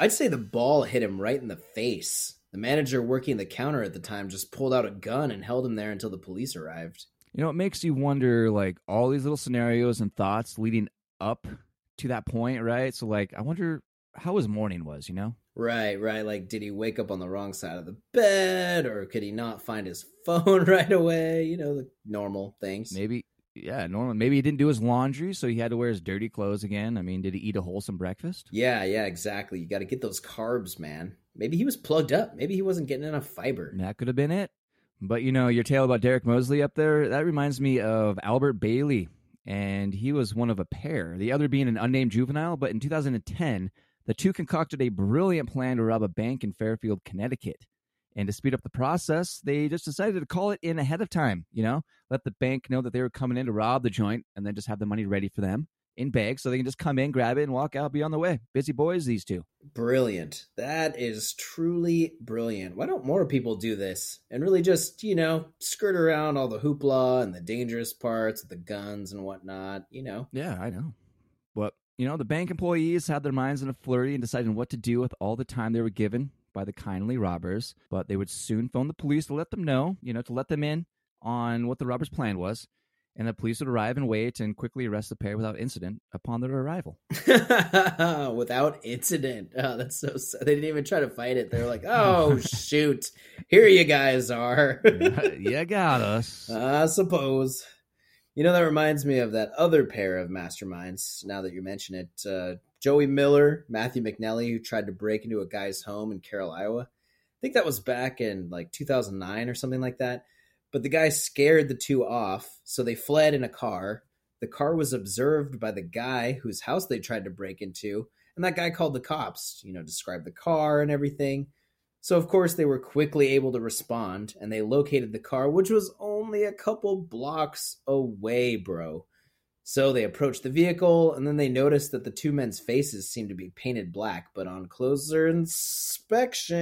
I'd say the ball hit him right in the face. The manager working the counter at the time just pulled out a gun and held him there until the police arrived. You know, it makes you wonder like all these little scenarios and thoughts leading up to that point, right? So like I wonder how his morning was, you know? Right, right. Like, did he wake up on the wrong side of the bed, or could he not find his phone right away? You know, the normal things. Maybe, yeah, normally Maybe he didn't do his laundry, so he had to wear his dirty clothes again. I mean, did he eat a wholesome breakfast? Yeah, yeah, exactly. You got to get those carbs, man. Maybe he was plugged up. Maybe he wasn't getting enough fiber. That could have been it. But you know, your tale about Derek Mosley up there, that reminds me of Albert Bailey. And he was one of a pair, the other being an unnamed juvenile. But in 2010, the two concocted a brilliant plan to rob a bank in Fairfield, Connecticut. And to speed up the process, they just decided to call it in ahead of time, you know, let the bank know that they were coming in to rob the joint and then just have the money ready for them in bags so they can just come in, grab it, and walk out, be on the way. Busy boys, these two. Brilliant. That is truly brilliant. Why don't more people do this and really just, you know, skirt around all the hoopla and the dangerous parts, the guns and whatnot, you know? Yeah, I know. But, you know, the bank employees had their minds in a flurry and deciding what to do with all the time they were given by the kindly robbers. But they would soon phone the police to let them know, you know, to let them in on what the robbers' plan was and the police would arrive and wait and quickly arrest the pair without incident upon their arrival. without incident. Oh, that's so sad. They didn't even try to fight it. They're like, oh, shoot. Here you guys are. you got us. I suppose. You know, that reminds me of that other pair of masterminds, now that you mention it. Uh, Joey Miller, Matthew McNelly, who tried to break into a guy's home in Carroll, Iowa. I think that was back in like 2009 or something like that but the guy scared the two off, so they fled in a car. The car was observed by the guy whose house they tried to break into, and that guy called the cops, you know, described the car and everything. So, of course, they were quickly able to respond, and they located the car, which was only a couple blocks away, bro. So they approached the vehicle, and then they noticed that the two men's faces seemed to be painted black, but on closer inspection.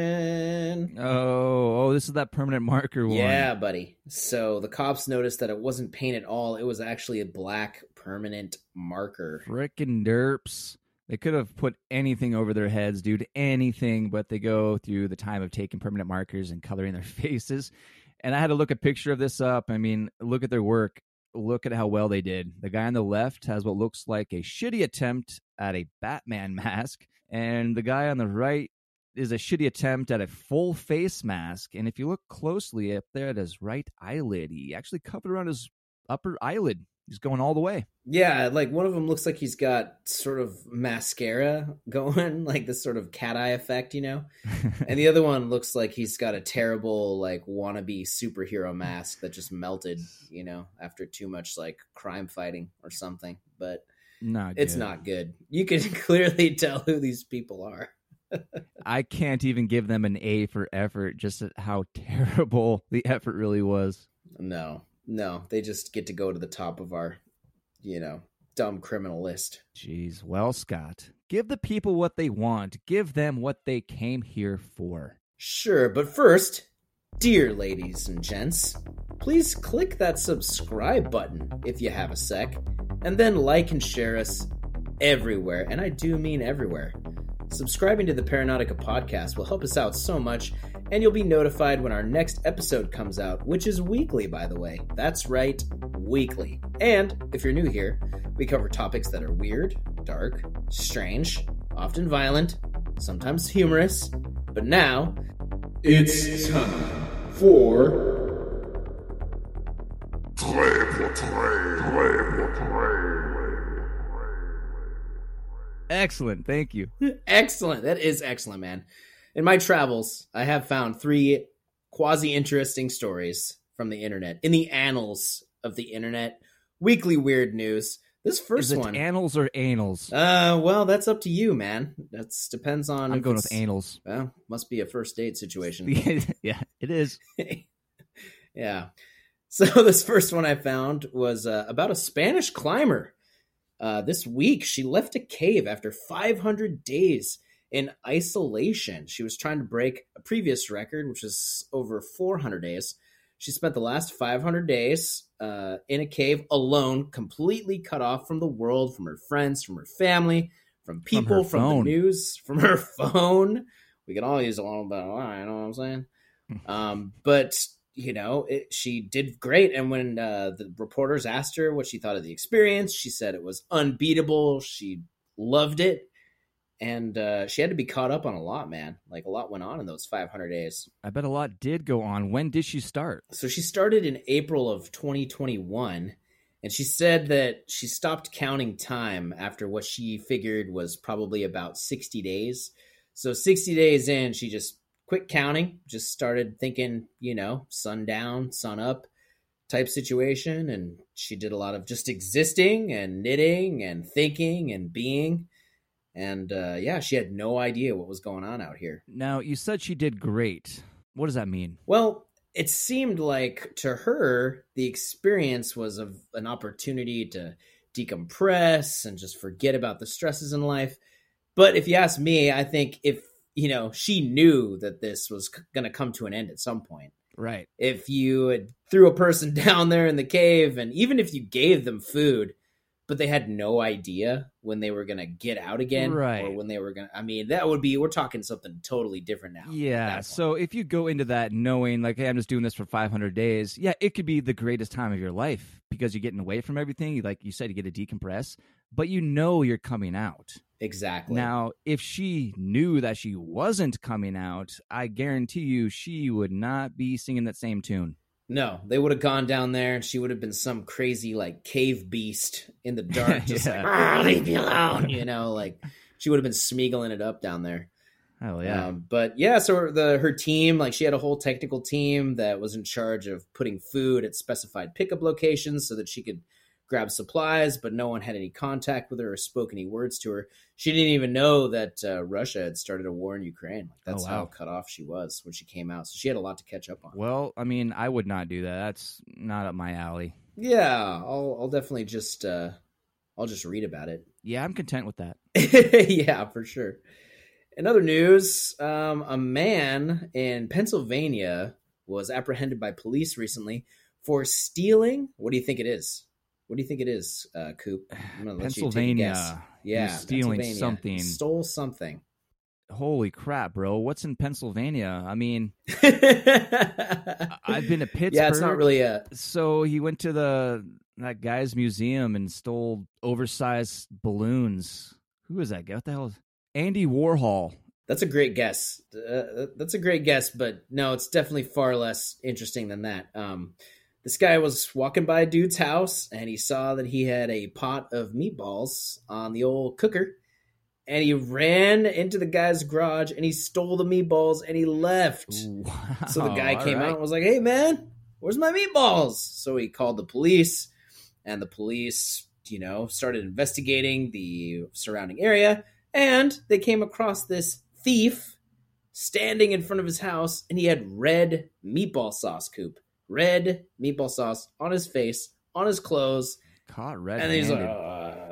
Oh, oh, this is that permanent marker one. Yeah, buddy. So the cops noticed that it wasn't paint at all, it was actually a black permanent marker. Frickin' derps. They could have put anything over their heads, dude, anything, but they go through the time of taking permanent markers and coloring their faces. And I had to look a picture of this up. I mean, look at their work look at how well they did. The guy on the left has what looks like a shitty attempt at a Batman mask, and the guy on the right is a shitty attempt at a full face mask. And if you look closely up there at his right eyelid, he actually covered around his upper eyelid. He's going all the way. Yeah, like one of them looks like he's got sort of mascara going, like this sort of cat eye effect, you know? and the other one looks like he's got a terrible, like, wannabe superhero mask that just melted, you know, after too much, like, crime fighting or something. But not it's not good. You can clearly tell who these people are. I can't even give them an A for effort, just how terrible the effort really was. No, no, they just get to go to the top of our, you know, dumb criminal list. Jeez. Well, Scott, give the people what they want. Give them what they came here for. Sure, but first, dear ladies and gents, please click that subscribe button if you have a sec, and then like and share us everywhere, and I do mean everywhere. Subscribing to the Paranautica podcast will help us out so much, and you'll be notified when our next episode comes out, which is weekly, by the way. That's right, weekly. And if you're new here, we cover topics that are weird, dark, strange, often violent, sometimes humorous, but now it's time for. Excellent. Thank you. excellent. That is excellent, man. In my travels, I have found three quasi interesting stories from the internet in the annals of the internet. Weekly weird news. This first Is it one, annals or anals? uh, well, that's up to you, man. That's depends on. I'm going with anals. Well, must be a first date situation. yeah, it is. yeah. So this first one I found was uh, about a Spanish climber. Uh, this week, she left a cave after 500 days in isolation. She was trying to break a previous record, which was over 400 days. She spent the last 500 days uh, in a cave alone, completely cut off from the world, from her friends, from her family, from people, her from, the news, from her phone. We can all use a little bit of lie, you know what I'm saying? um, but you know, it, she did great. And when uh, the reporters asked her what she thought of the experience, she said it was unbeatable. She loved it, and uh, she had to be caught up on a lot, man. Like a lot went on in those 500 days. I bet a lot did go on. When did she start? So she started in April of 2021, and she said that she stopped counting time after what she figured was probably about 60 days. So 60 days in, she just quit counting, just started thinking, you know, sundown, sun up type situation. And she did a lot of just existing and knitting and thinking and being. And uh, yeah, she had no idea what was going on out here. Now, you said she did great. What does that mean? Well, it seemed like to her, the experience was of an opportunity to decompress and just forget about the stresses in life. But if you ask me, I think if, you know, she knew that this was going to come to an end at some point. Right. If you had threw a person down there in the cave and even if you gave them food, but they had no idea when they were going to get out again Right. or when they were going to, I mean, that would be, we're talking something totally different now. Yeah. So if you go into that knowing, like, hey, I'm just doing this for 500 days, yeah, it could be the greatest time of your life because you're getting away from everything. You- Like you said, you get to decompress, but you know you're coming out. exactly. Now, if she knew that she wasn't coming out, I guarantee you she would not be singing that same tune. No, they would have gone down there and she would have been some crazy like cave beast in the dark, just Yeah. like "Ah, leave me alone, you know, like she would have been smeagling it up down there. Hell yeah. Um, but yeah, so the her team, like she had a whole technical team that was in charge of putting food at specified pickup locations so that she could grab supplies, but no one had any contact with her or spoke any words to her. She didn't even know that uh, Russia had started a war in Ukraine. Like that's Oh, how cut off she was when she came out. So she had a lot to catch up on. well, I mean, I would not do that. That's not up my alley. Yeah, I'll I'll definitely just uh I'll just read about it. Yeah, I'm content with that. yeah, for sure. In other news, um, a man in Pennsylvania was apprehended by police recently for stealing. What do you think it is? What do you think it is, uh, Coop? I'm gonna let you take a guess. Pennsylvania. Yeah, stealing Pennsylvania. something. Stole something. Holy crap, bro. What's in Pennsylvania? I mean, I've been to Pittsburgh. Yeah, it's not really a. So he went to the that guy's museum and stole oversized balloons. Who is that guy? What the hell is Andy Warhol? That's a great guess. Uh, that's a great guess, but no, it's definitely far less interesting than that. Um, this guy was walking by a dude's house and he saw that he had a pot of meatballs on the old cooker. And he ran into the guy's garage and he stole the meatballs and he left. Wow, So the guy came right. out and was like, "Hey man, where's my meatballs?" So he called the police, and the police, you know, started investigating the surrounding area, and they came across this thief standing in front of his house, and he had red meatball sauce, Coop, red meatball sauce on his face, on his clothes, Caught red and he's like. "Uh,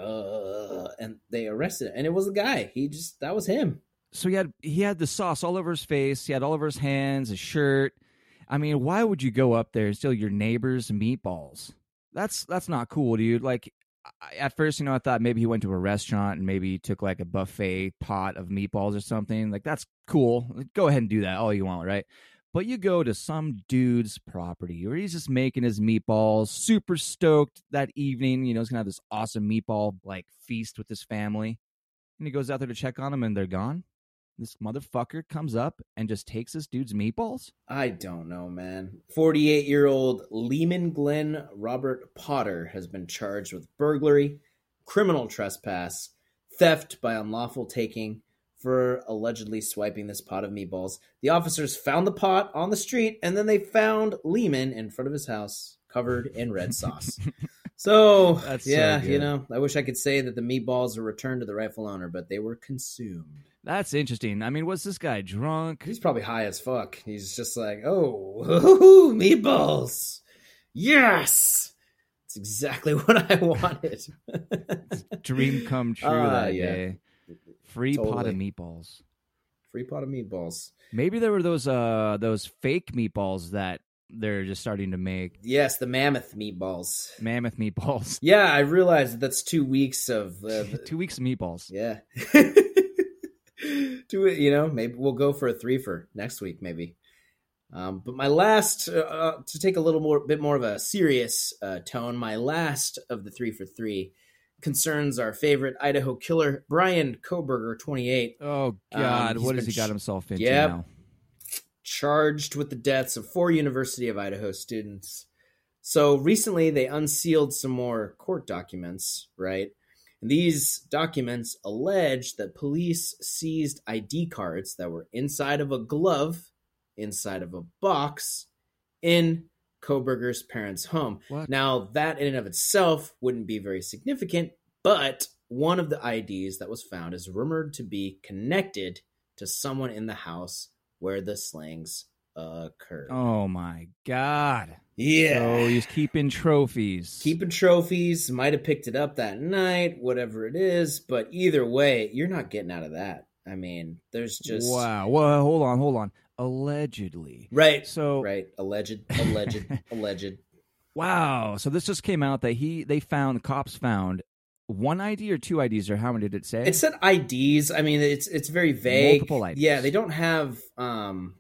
uh," and they arrested him, and it was a guy. He just that was him. so he had he had the sauce all over his face. He had all over his hands, his shirt. I mean, why would you go up there and steal your neighbor's meatballs? That's that's not cool, dude. Like I, at first, you know, I thought maybe he went to a restaurant and maybe he took like a buffet pot of meatballs or something. Like that's cool. Go ahead and do that all you want, right? But you go to some dude's property where he's just making his meatballs, super stoked that evening. You know, he's gonna have this awesome meatball like feast with his family. And he goes out there to check on them and they're gone. This motherfucker comes up and just takes this dude's meatballs. I don't know, man. 48 year old Lehman Glenn Robert Potter has been charged with burglary, criminal trespass, theft by unlawful taking for allegedly swiping this pot of meatballs. The officers found the pot on the street and then they found Lehman in front of his house covered in red sauce. So, That's yeah, good. you know, I wish I could say that the meatballs were returned to the rightful owner, but they were consumed. That's interesting. I mean, was this guy drunk? He's probably high as fuck. He's just like, oh, meatballs. Yes. It's exactly what I wanted. Dream come true Ah, that yeah. day. Free pot of meatballs. Free pot of meatballs. Maybe there were those uh those fake meatballs that they're just starting to make Yes, the mammoth meatballs. mammoth meatballs. Yeah, I realized that that's two weeks of uh, Two weeks of meatballs. yeah. Do it, you know. Maybe we'll go for a three for next week, maybe. Um, but my last, uh, uh, to take a little more, bit more of a serious uh, tone, my last of the three for three concerns our favorite Idaho killer, Bryan Kohberger, 28, Oh God, Um, what has he got himself into Yep. now? charged with the deaths of four University of Idaho students. So recently they unsealed some more court documents, right? And these documents allege that police seized ID cards that were inside of a glove, inside of a box, in Kohberger's parents' home. What? Now, that in and of itself wouldn't be very significant, but one of the IDs that was found is rumored to be connected to someone in the house where the slings occurred. Oh my God! yeah. So he's keeping trophies. Keeping trophies, might have picked it up that night, whatever it is, but either way, you're not getting out of that. I mean, there's just wow. Well, hold on, hold on. Allegedly. right, So right, alleged, alleged, alleged. wow. So this just came out that he they found cops found one ID or two IDs or how many did it say? It said IDs. I mean, it's it's very vague. Multiple IDs. Yeah, they don't have um,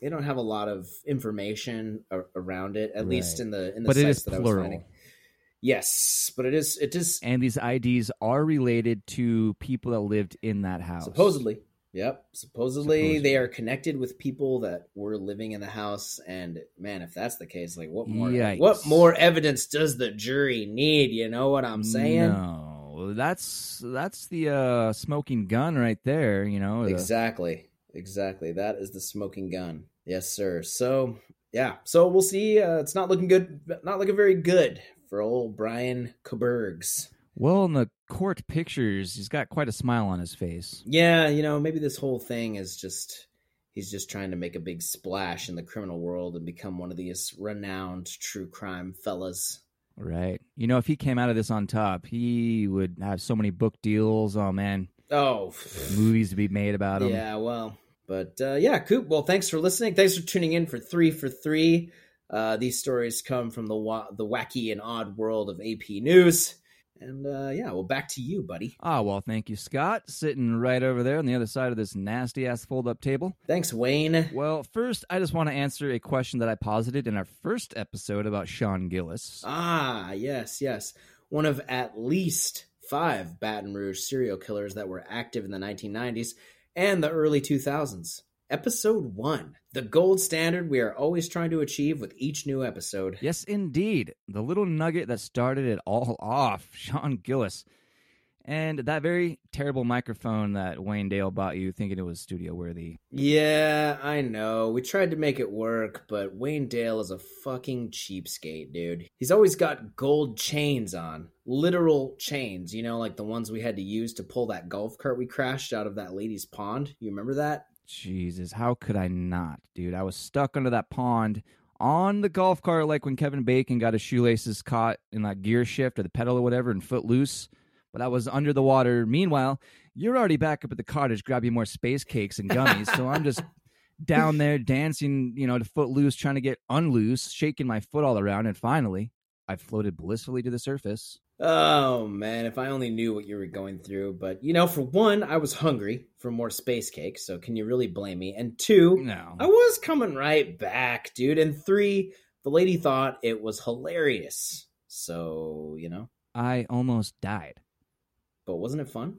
they don't have a lot of information a- around it. At least in the in the but it sites is that I was plural. finding. Yes, but it is it is and these IDs are related to people that lived in that house. supposedly. Yep, supposedly, Supposedly. they are connected with people that were living in the house. And man, if that's the case, like what more? Yikes. What more evidence does the jury need? You know what I'm saying? No, that's that's the uh, smoking gun right there. You know, the- Exactly. Exactly. That is the smoking gun. Yes, sir. So, yeah. So we'll see. Uh, it's not looking good. Not looking very good for old Bryan Kohbergs. Well, in the court pictures, he's got quite a smile on his face. Yeah, you know, maybe this whole thing is just he's just trying to make a big splash in the criminal world and become one of these renowned true crime fellas. Right. You know, if he came out of this on top, he would have so many book deals. Oh man, Oh, movies to be made about him. Yeah, well, but uh, yeah, Coop. Well, thanks for listening. Thanks for tuning in for three for three. Uh, these stories come from the wa- the wacky and odd world of AP News, and uh, yeah, well, back to you, buddy. Ah, well, thank you, Scott, sitting right over there on the other side of this nasty ass fold up table. Thanks, Wayne. Well, first, I just want to answer a question that I posited in our first episode about Sean Gillis. Ah, yes, yes, one of at least five Baton Rouge serial killers that were active in the 1990s and the early 2000s. Episode one, the gold standard we are always trying to achieve with each new episode. Yes, indeed. The little nugget that started it all off, Sean Gillis. And that very terrible microphone that Wayne Dale bought you thinking it was studio worthy. Yeah, I know. We tried to make it work, but Wayne Dale is a fucking cheapskate, dude. He's always got gold chains on. Literal chains, you know, like the ones we had to use to pull that golf cart we crashed out of that lady's pond. You remember that? Jesus, how could I not, dude? I was stuck under that pond on the golf cart like when Kevin Bacon got his shoelaces caught in that gear shift or the pedal or whatever and Footloose. But I was under the water. Meanwhile, you're already back up at the cottage grabbing more space cakes and gummies. so I'm just down there dancing, you know, to Footloose, trying to get unloose, shaking my foot all around. And finally, I floated blissfully to the surface. Oh man, if I only knew what you were going through. But you know, for one, I was hungry for more space cake, so can you really blame me? And two, No. I was coming right back, dude. And three, the lady thought it was hilarious. So, you know, I almost died. but wasn't it fun?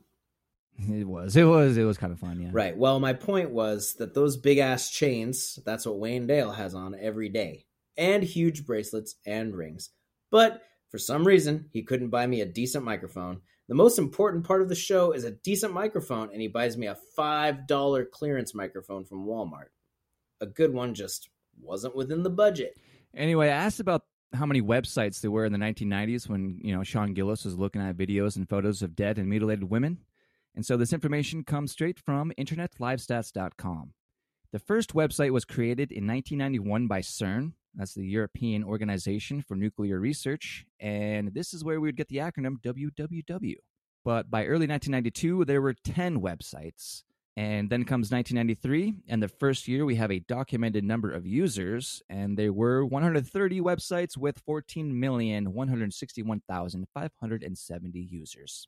It was. It was. It was kind of fun, yeah. Right. Well, my point was that those big ass chains, that's what Wayne Dale has on every day, and huge bracelets and rings. But for some reason, he couldn't buy me a decent microphone. The most important part of the show is a decent microphone, and he buys me a $5 clearance microphone from Walmart. A good one just wasn't within the budget. Anyway, I asked about how many websites there were in the 1990s when, you know, Sean Gillis was looking at videos and photos of dead and mutilated women. And so this information comes straight from internetlivestats.com. The first website was created in 1991 by CERN. That's the European Organization for Nuclear Research. And this is where we would get the acronym WWW. But by early 1992, there were 10 websites. And then comes 1993, and the first year we have a documented number of users, and there were 130 websites with 14,161,570 users.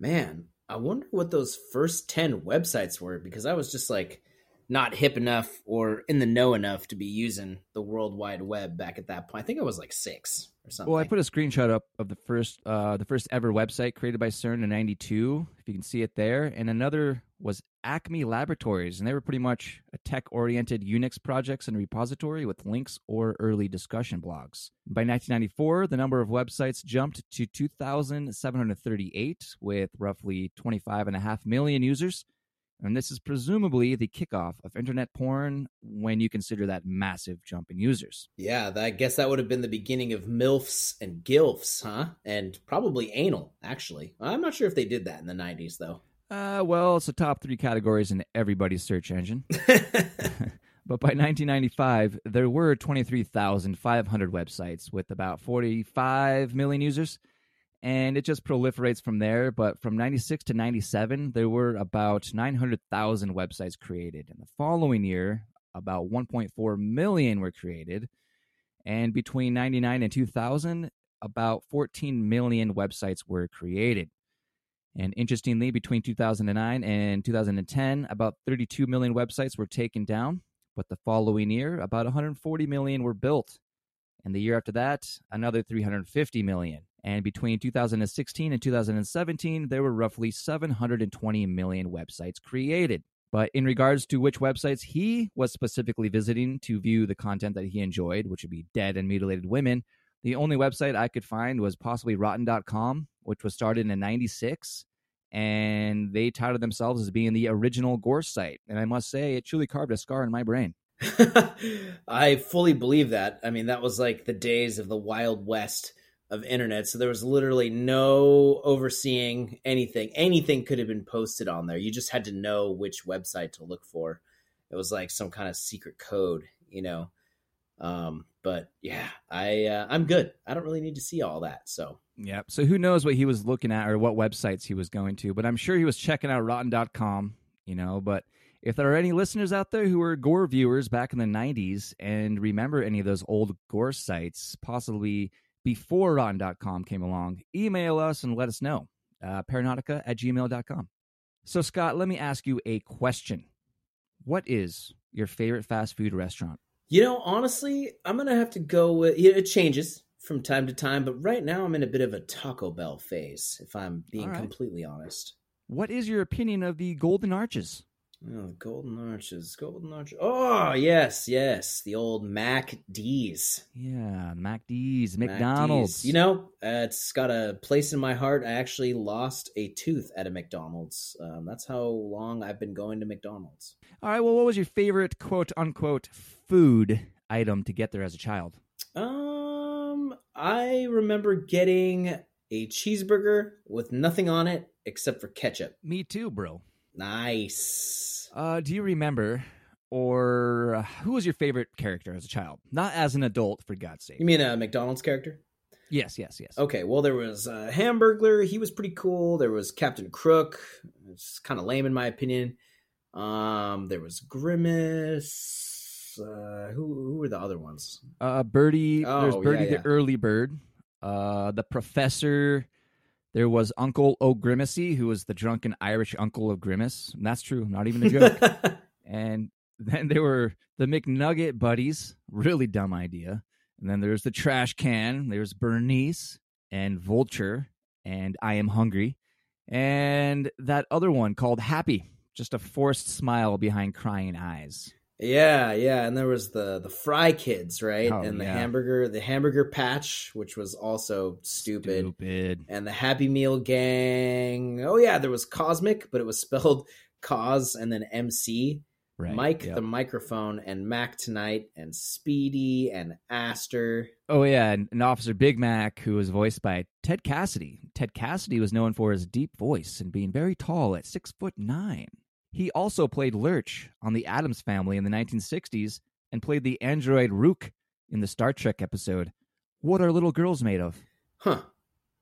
Man, I wonder what those first 10 websites were because I was just like not hip enough or in the know enough to be using the World Wide Web back at that point. I think I was like six or something. Well, I put a screenshot up of the first, uh, the first ever website created by CERN in '92. If you can see it there, and another was Acme Laboratories, and they were pretty much a tech-oriented Unix projects and repository with links or early discussion blogs. By 1994, the number of websites jumped to 2,738, with roughly 25.5 million users. And this is presumably the kickoff of internet porn when you consider that massive jump in users. Yeah, I guess that would have been the beginning of MILFs and GILFs, huh? And probably anal, actually. I'm not sure if they did that in the 90s, though. Uh, well, it's the top three categories in everybody's search engine. but by 1995, there were 23,500 websites with about 45 million users and it just proliferates from there. But from 96 to 97, there were about 900,000 websites created. And the following year, about 1.4 million were created. And between 99 and 2000, about 14 million websites were created. And interestingly, between 2009 and 2010, about 32 million websites were taken down. But the following year, about 140 million were built. And the year after that, another 350 million. And between 2016 and 2017, there were roughly 720 million websites created. But in regards to which websites he was specifically visiting to view the content that he enjoyed, which would be dead and mutilated women, the only website I could find was possibly rotten.com, which was started in 96. And they touted themselves as being the original gore site. And I must say, it truly carved a scar in my brain. I fully believe that. I mean, that was like the days of the Wild West of internet. So there was literally no overseeing anything. Anything could have been posted on there. You just had to know which website to look for. It was like some kind of secret code you know? Um but yeah i uh, i'm good. I don't really need to see all that so. Yeah so who knows what he was looking at or what websites he was going to but i'm sure he was checking out rotten.com you know? But if there are any listeners out there who were gore viewers back in the 90s and remember any of those old gore sites possibly before Rotten.com came along, email us and let us know. Uh, Paranautica at gmail.com. So, Scott, let me ask you a question. What is your favorite fast food restaurant? You know, honestly, I'm going to have to go with it changes from time to time, but right now I'm in a bit of a Taco Bell phase, if I'm being right. completely honest. What is your opinion of the Golden Arches? Oh, Golden Arches, Golden Arches. Oh, yes, yes, the old Mac D's. Yeah, Mac D's, McDonald's. You know, uh, it's got a place in my heart. I actually lost a tooth at a McDonald's. Um, that's how long I've been going to McDonald's. All right. Well, what was your favorite quote unquote food item to get there as a child? Um, I remember getting a cheeseburger with nothing on it except for ketchup. Me too, bro. Nice. Uh, do you remember, or uh, who was your favorite character as a child? Not as an adult, for God's sake. You mean a McDonald's character? Yes, yes, yes. Okay, well, there was uh, Hamburglar. He was pretty cool. There was Captain Crook. It's kind of lame in my opinion. Um, there was Grimace. Uh, who who were the other ones? Uh, Birdie. Oh, there's Birdie yeah, yeah. the early bird. Uh, the professor. There was Uncle O'Grimacy, who was the drunken Irish uncle of Grimace. And that's true, not even a joke. and then there were the McNugget buddies, really dumb idea. And then there's the trash can. There's Bernice and Vulture and I Am Hungry. And that other one called Happy, just a forced smile behind crying eyes. Yeah, yeah, and there was the the Fry Kids, right? Oh, and the yeah. hamburger, the hamburger patch, which was also stupid. Stupid. And the Happy Meal gang. Oh yeah, there was Cosmic, but it was spelled Cause and then MC. Right. Mike yep. the microphone and Mac tonight and Speedy and Aster. Oh yeah, and, and Officer Big Mac, who was voiced by Ted Cassidy. Ted Cassidy was known for his deep voice and being very tall at six foot nine. He also played Lurch on The Addams Family in the 1960s and played the android Ruk in the Star Trek episode What Are Little Girls Made Of? Huh.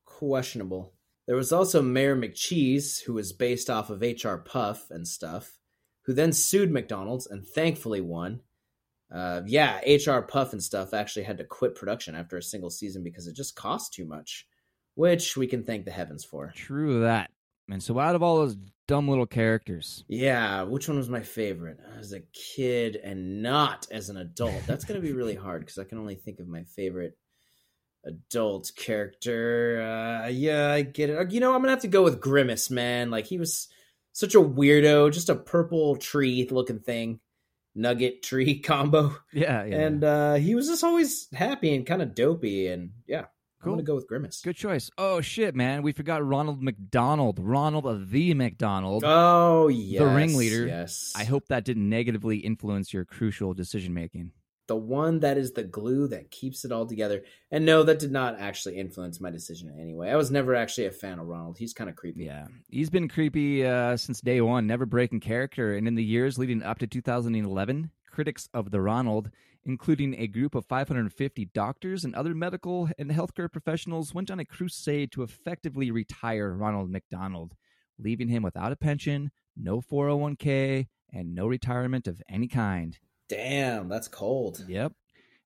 Questionable. There was also Mayor McCheese, who was based off of H.R. Pufnstuf. who then sued McDonald's and thankfully won. Uh, yeah, HR Pufnstuf actually had to quit production after a single season because it just cost too much, which we can thank the heavens for. True that. And so, out of all those dumb little characters, Yeah, which one was my favorite as a kid and not as an adult? That's going to be really hard because I can only think of my favorite adult character. Uh, yeah, I get it. You know, I'm going to have to go with Grimace, man. Like, he was such a weirdo, just a purple tree looking thing, nugget tree combo. yeah, yeah. And uh, he was just always happy and kind of dopey. And yeah, Cool. I'm to go with Grimace. good choice. Oh shit, man, we forgot Ronald McDonald, Ronald of the McDonald. Oh, yes. The ringleader. Yes. I hope that didn't negatively influence your crucial decision making. the one that is the glue that keeps it all together. And no, that did not actually influence my decision in any way. I was never actually a fan of Ronald. He's kind of creepy. Yeah, he's been creepy uh, since day one, never breaking character. And in the years leading up to 2011, critics of the Ronald, including a group of 550 doctors and other medical and healthcare professionals, went on a crusade to effectively retire Ronald McDonald, leaving him without a pension, no 401k, and no retirement of any kind. Damn, that's cold. Yep.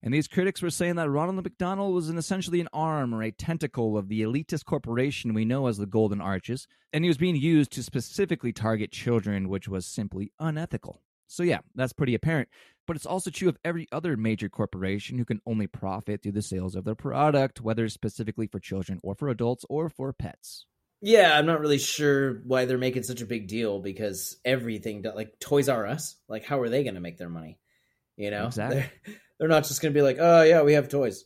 And these critics were saying that Ronald McDonald was an essentially an arm or a tentacle of the elitist corporation we know as the Golden Arches, and he was being used to specifically target children, which was simply unethical. So, yeah, that's pretty apparent. But it's also true of every other major corporation who can only profit through the sales of their product, whether specifically for children or for adults or for pets. Yeah, I'm not really sure why they're making such a big deal because everything, like Toys R Us, like how are they going to make their money? You know, Exactly. they're, they're not just going to be like, oh yeah, we have toys.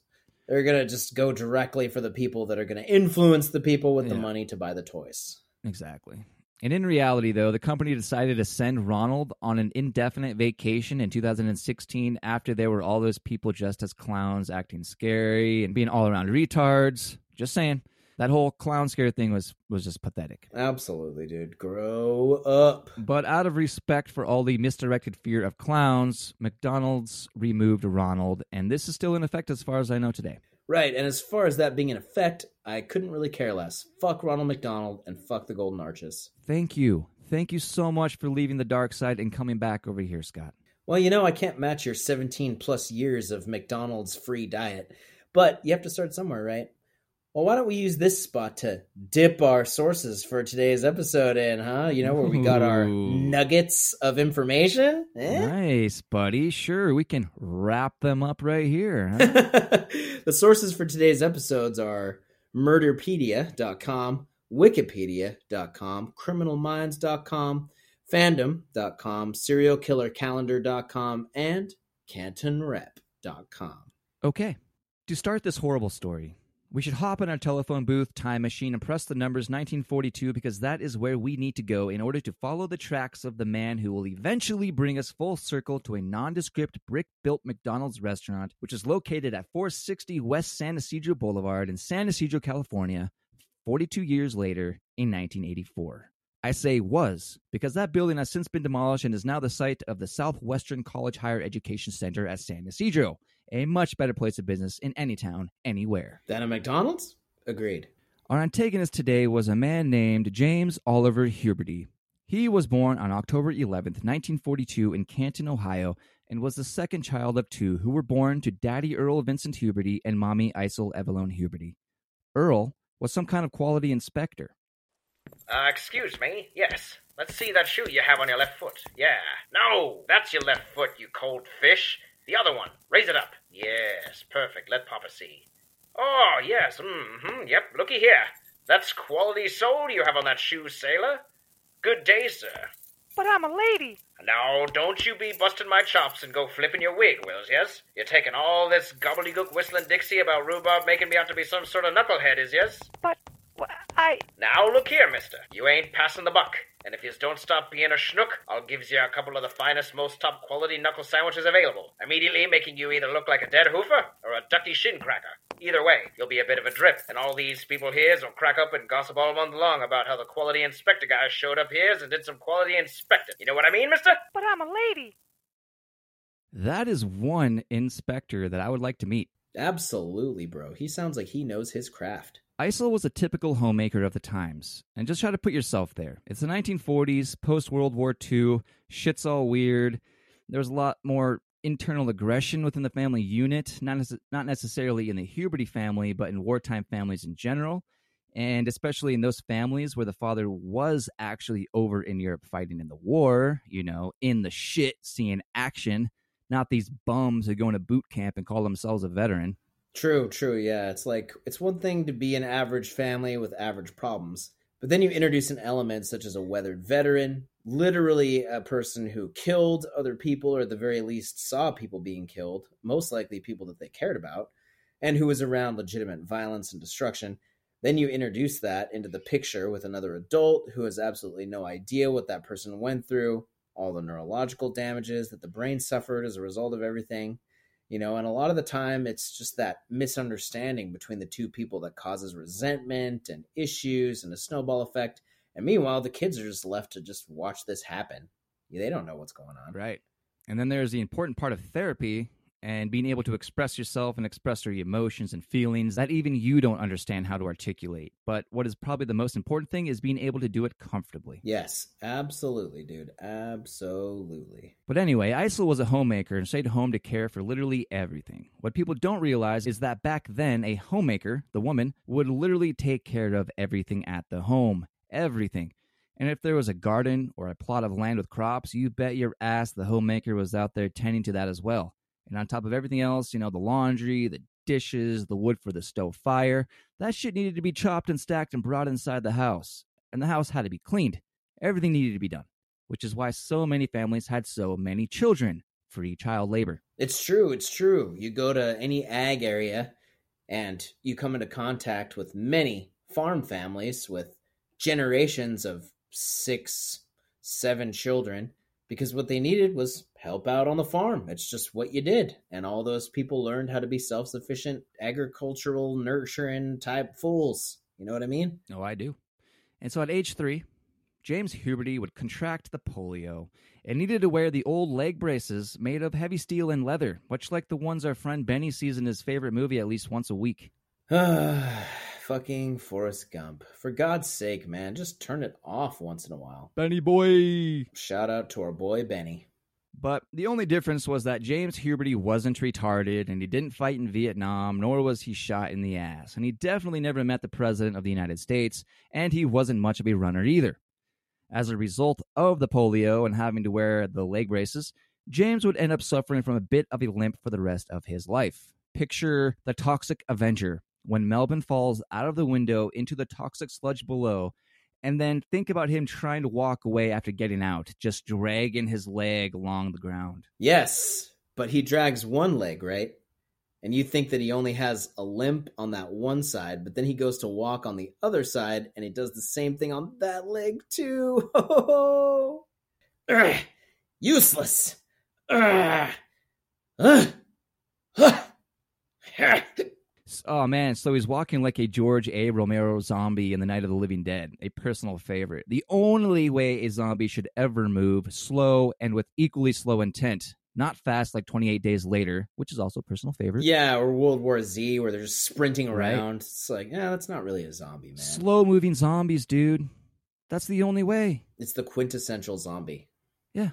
They're going to just go directly for the people that are going to influence the people with the money to buy the toys. Exactly. And in reality, though, the company decided to send Ronald on an indefinite vacation in 2016 after there were all those people just as clowns acting scary and being all around retards. Just saying. That whole clown scare thing was was just pathetic. Absolutely, dude. Grow up. But out of respect for all the misdirected fear of clowns, McDonald's removed Ronald, and this is still in effect as far as I know today. Right, and as far as that being in effect, I couldn't really care less. Fuck Ronald McDonald and fuck the Golden Arches. Thank you. Thank you so much for leaving the dark side and coming back over here, Scott. Well, you know, I can't match your 17 plus years of McDonald's free diet, but you have to start somewhere, right? Well, why don't we use this spot to dip our sources for today's episode in, huh? You know, where we got our nuggets of information? Eh? Nice, buddy. Sure, we can wrap them up right here. huh? the sources for today's episodes are murderpedia.com, wikipedia.com, criminalminds.com, fandom.com, serialkillercalendar.com, and cantonrep.com. okay, to start this horrible story, we should hop in our telephone booth, time machine, and press the numbers 1942 because that is where we need to go in order to follow the tracks of the man who will eventually bring us full circle to a nondescript brick built McDonald's restaurant, which is located at 460 West San Ysidro Boulevard in San Ysidro, California, 42 years later in 1984. I say was because that building has since been demolished and is now the site of the Southwestern College Higher Education Center at San Ysidro, a much better place of business in any town, anywhere. Than a McDonald's? Agreed. Our antagonist today was a man named James Oliver Huberty. He was born on October 11th, 1942, in Canton, Ohio, and was the second child of two who were born to Daddy Earl Vincent Huberty and Mommy Isel Evelyn Huberty. Earl was some kind of quality inspector. Uh, excuse me? Yes. Let's see that shoe you have on your left foot. Yeah. No, that's your left foot, you cold fish. The other one. Raise it up. Yes, perfect. Let Papa see. Oh, yes. Mm-hmm. Yep, looky here. That's quality sole you have on that shoe, sailor. Good day, sir. But I'm a lady. Now, don't you be busting my chops and go flipping your wig, Wills, yes? You're taking all this gobbledygook whistling Dixie about rhubarb making me out to be some sort of knucklehead, is yes? But wh- I. Now look here, mister. You ain't passing the buck. And if yous don't stop being a schnook, I'll gives you a couple of the finest, most top quality knuckle sandwiches available, immediately making you either look like a dead hoofer or a ducky shin cracker. Either way, you'll be a bit of a drip, and all these people here's will crack up and gossip all month long about how the quality inspector guy showed up here's and did some quality inspecting. You know what I mean, mister? But I'm a lady. That is one inspector that I would like to meet. Absolutely, bro. He sounds like he knows his craft. Isel was a typical homemaker of the times, and just try to put yourself there. It's the 1940s, post World War II, shit's all weird. There's a lot more internal aggression within the family unit, not, not necessarily in the Huberty family, but in wartime families in general, and especially in those families where the father was actually over in Europe fighting in the war, you know, in the shit, seeing action, not these bums who go into boot camp and call themselves a veteran. True, true. Yeah, it's like it's one thing to be an average family with average problems, but then you introduce an element such as a weathered veteran, literally a person who killed other people or at the very least saw people being killed, most likely people that they cared about, and who was around legitimate violence and destruction. Then you introduce that into the picture with another adult who has absolutely no idea what that person went through, all the neurological damages that the brain suffered as a result of everything you know and a lot of the time it's just that misunderstanding between the two people that causes resentment and issues and a snowball effect. And meanwhile the kids are just left to just watch this happen. They don't know what's going on. Right. And then there's the important part of therapy and being able to express yourself and express your emotions and feelings that even you don't understand how to articulate. But what is probably the most important thing is being able to do it comfortably. yes absolutely dude absolutely But anyway, Isel was a homemaker and stayed home to care for literally everything. What people don't realize is that back then, a homemaker, the woman, would literally take care of everything at the home. Everything. And if there was a garden or a plot of land with crops, you bet your ass the homemaker was out there tending to that as well. And on top of everything else, you know, the laundry, the dishes, the wood for the stove fire, that shit needed to be chopped and stacked and brought inside the house. And the house had to be cleaned. Everything needed to be done, which is why so many families had so many children free child labor. It's true. It's true. You go to any ag area and you come into contact with many farm families with generations of six, seven children because what they needed was help out on the farm. It's just what you did. And all those people learned how to be self sufficient, agricultural, nurturing type fools. You know what I mean? Oh, I do. And so at age three, James Huberty would contract the polio and needed to wear the old leg braces made of heavy steel and leather, much like the ones our friend Benny sees in his favorite movie at least once a week. Fucking Forrest Gump. For God's sake, man, just turn it off once in a while. Benny boy! Shout out to our boy Benny. But the only difference was that James Huberty wasn't retarded and he didn't fight in Vietnam, nor was he shot in the ass. And he definitely never met the President of the United States, and he wasn't much of a runner either. As a result of the polio and having to wear the leg braces, James would end up suffering from a bit of a limp for the rest of his life. Picture the Toxic Avenger when Melvin falls out of the window into the toxic sludge below and then think about him trying to walk away after getting out, just dragging his leg along the ground. Yes, but he drags one leg, right? And you think that he only has a limp on that one side, but then he goes to walk on the other side and he does the same thing on that leg too. Ugh, useless. Ugh. Ugh. Oh man, so he's walking like a George A. Romero zombie in The Night of the Living Dead, a personal favorite. The only way a zombie should ever move, slow and with equally slow intent, not fast like 28 Days Later, which is also a personal favorite. Yeah, or World War Z where they're just sprinting Right. around. It's like, yeah, that's not really a zombie, man. Slow moving zombies, dude. That's the only way. It's the quintessential zombie. Yeah.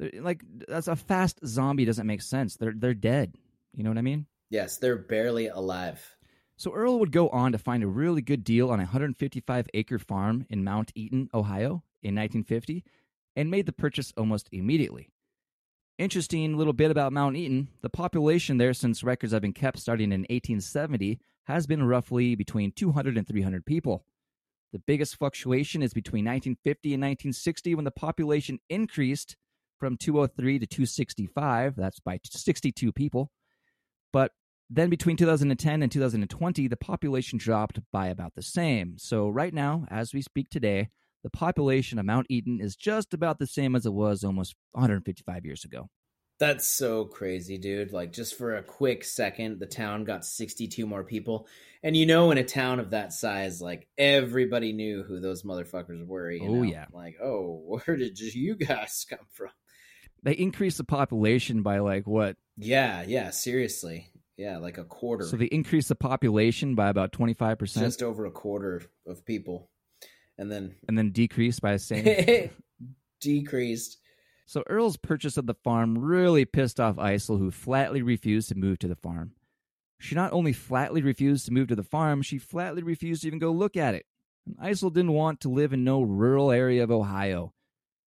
Like that's a fast zombie doesn't make sense. They're they're dead. You know what I mean? Yes, they're barely alive. So Earl would go on to find a really good deal on a 155 acre farm in Mount Eaton, Ohio in 1950 and made the purchase almost immediately. Interesting little bit about Mount Eaton the population there, since records have been kept starting in 1870, has been roughly between 200 and 300 people. The biggest fluctuation is between 1950 and 1960 when the population increased from 203 to 265. That's by 62 people. But then between 2010 and 2020, the population dropped by about the same. So right now, as we speak today, the population of Mount Eaton is just about the same as it was almost 155 years ago. That's so crazy, dude. Like, just for a quick second, the town got 62 more people. And you know, in a town of that size, like, everybody knew who those motherfuckers were. You Oh, know? yeah. Like, oh, where did you guys come from? They increased the population by like what? Yeah, yeah, seriously. Yeah, like a quarter. So they increased the population by about 25%, just over a quarter of people. And then and then decreased by the same. decreased. So Earl's purchase of the farm really pissed off Isel, who flatly refused to move to the farm. She not only flatly refused to move to the farm, she flatly refused to even go look at it. And Isel didn't want to live in no rural area of Ohio.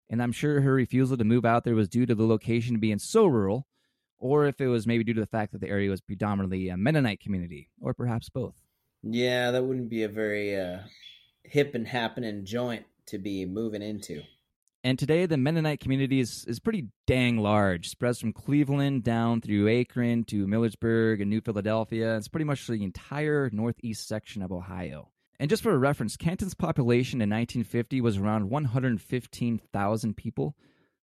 And I'm sure her refusal to move out there was due to the location being so rural, or if it was maybe due to the fact that the area was predominantly a Mennonite community, or perhaps both. Yeah, that wouldn't be a very uh, hip and happening joint to be moving into. And today, the Mennonite community is, is pretty dang large. Spreads from Cleveland down through Akron to Millersburg and New Philadelphia. It's pretty much the entire northeast section of Ohio. And just for a reference, Canton's population in 1950 was around 115,000 people.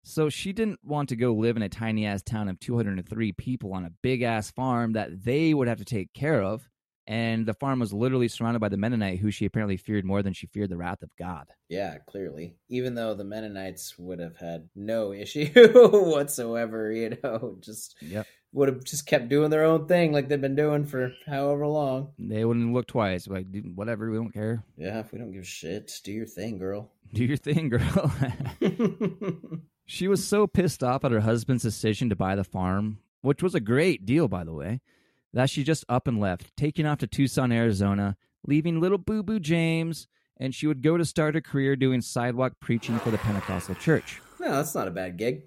So she didn't want to go live in a tiny ass town of 203 people on a big ass farm that they would have to take care of and the farm was literally surrounded by the Mennonite, who she apparently feared more than she feared the wrath of God. Yeah, clearly. Even though the Mennonites would have had no issue whatsoever, you know, just yep. would have just kept doing their own thing like they've been doing for however long. They wouldn't look twice. Like, whatever, we don't care. Yeah, if we don't give a shit, do your thing, girl. Do your thing, girl. she was so pissed off at her husband's decision to buy the farm, which was a great deal, by the way that she just up and left, taking off to Tucson, Arizona, leaving little Boo Boo James, and she would go to start a career doing sidewalk preaching for the Pentecostal church. No, that's not a bad gig.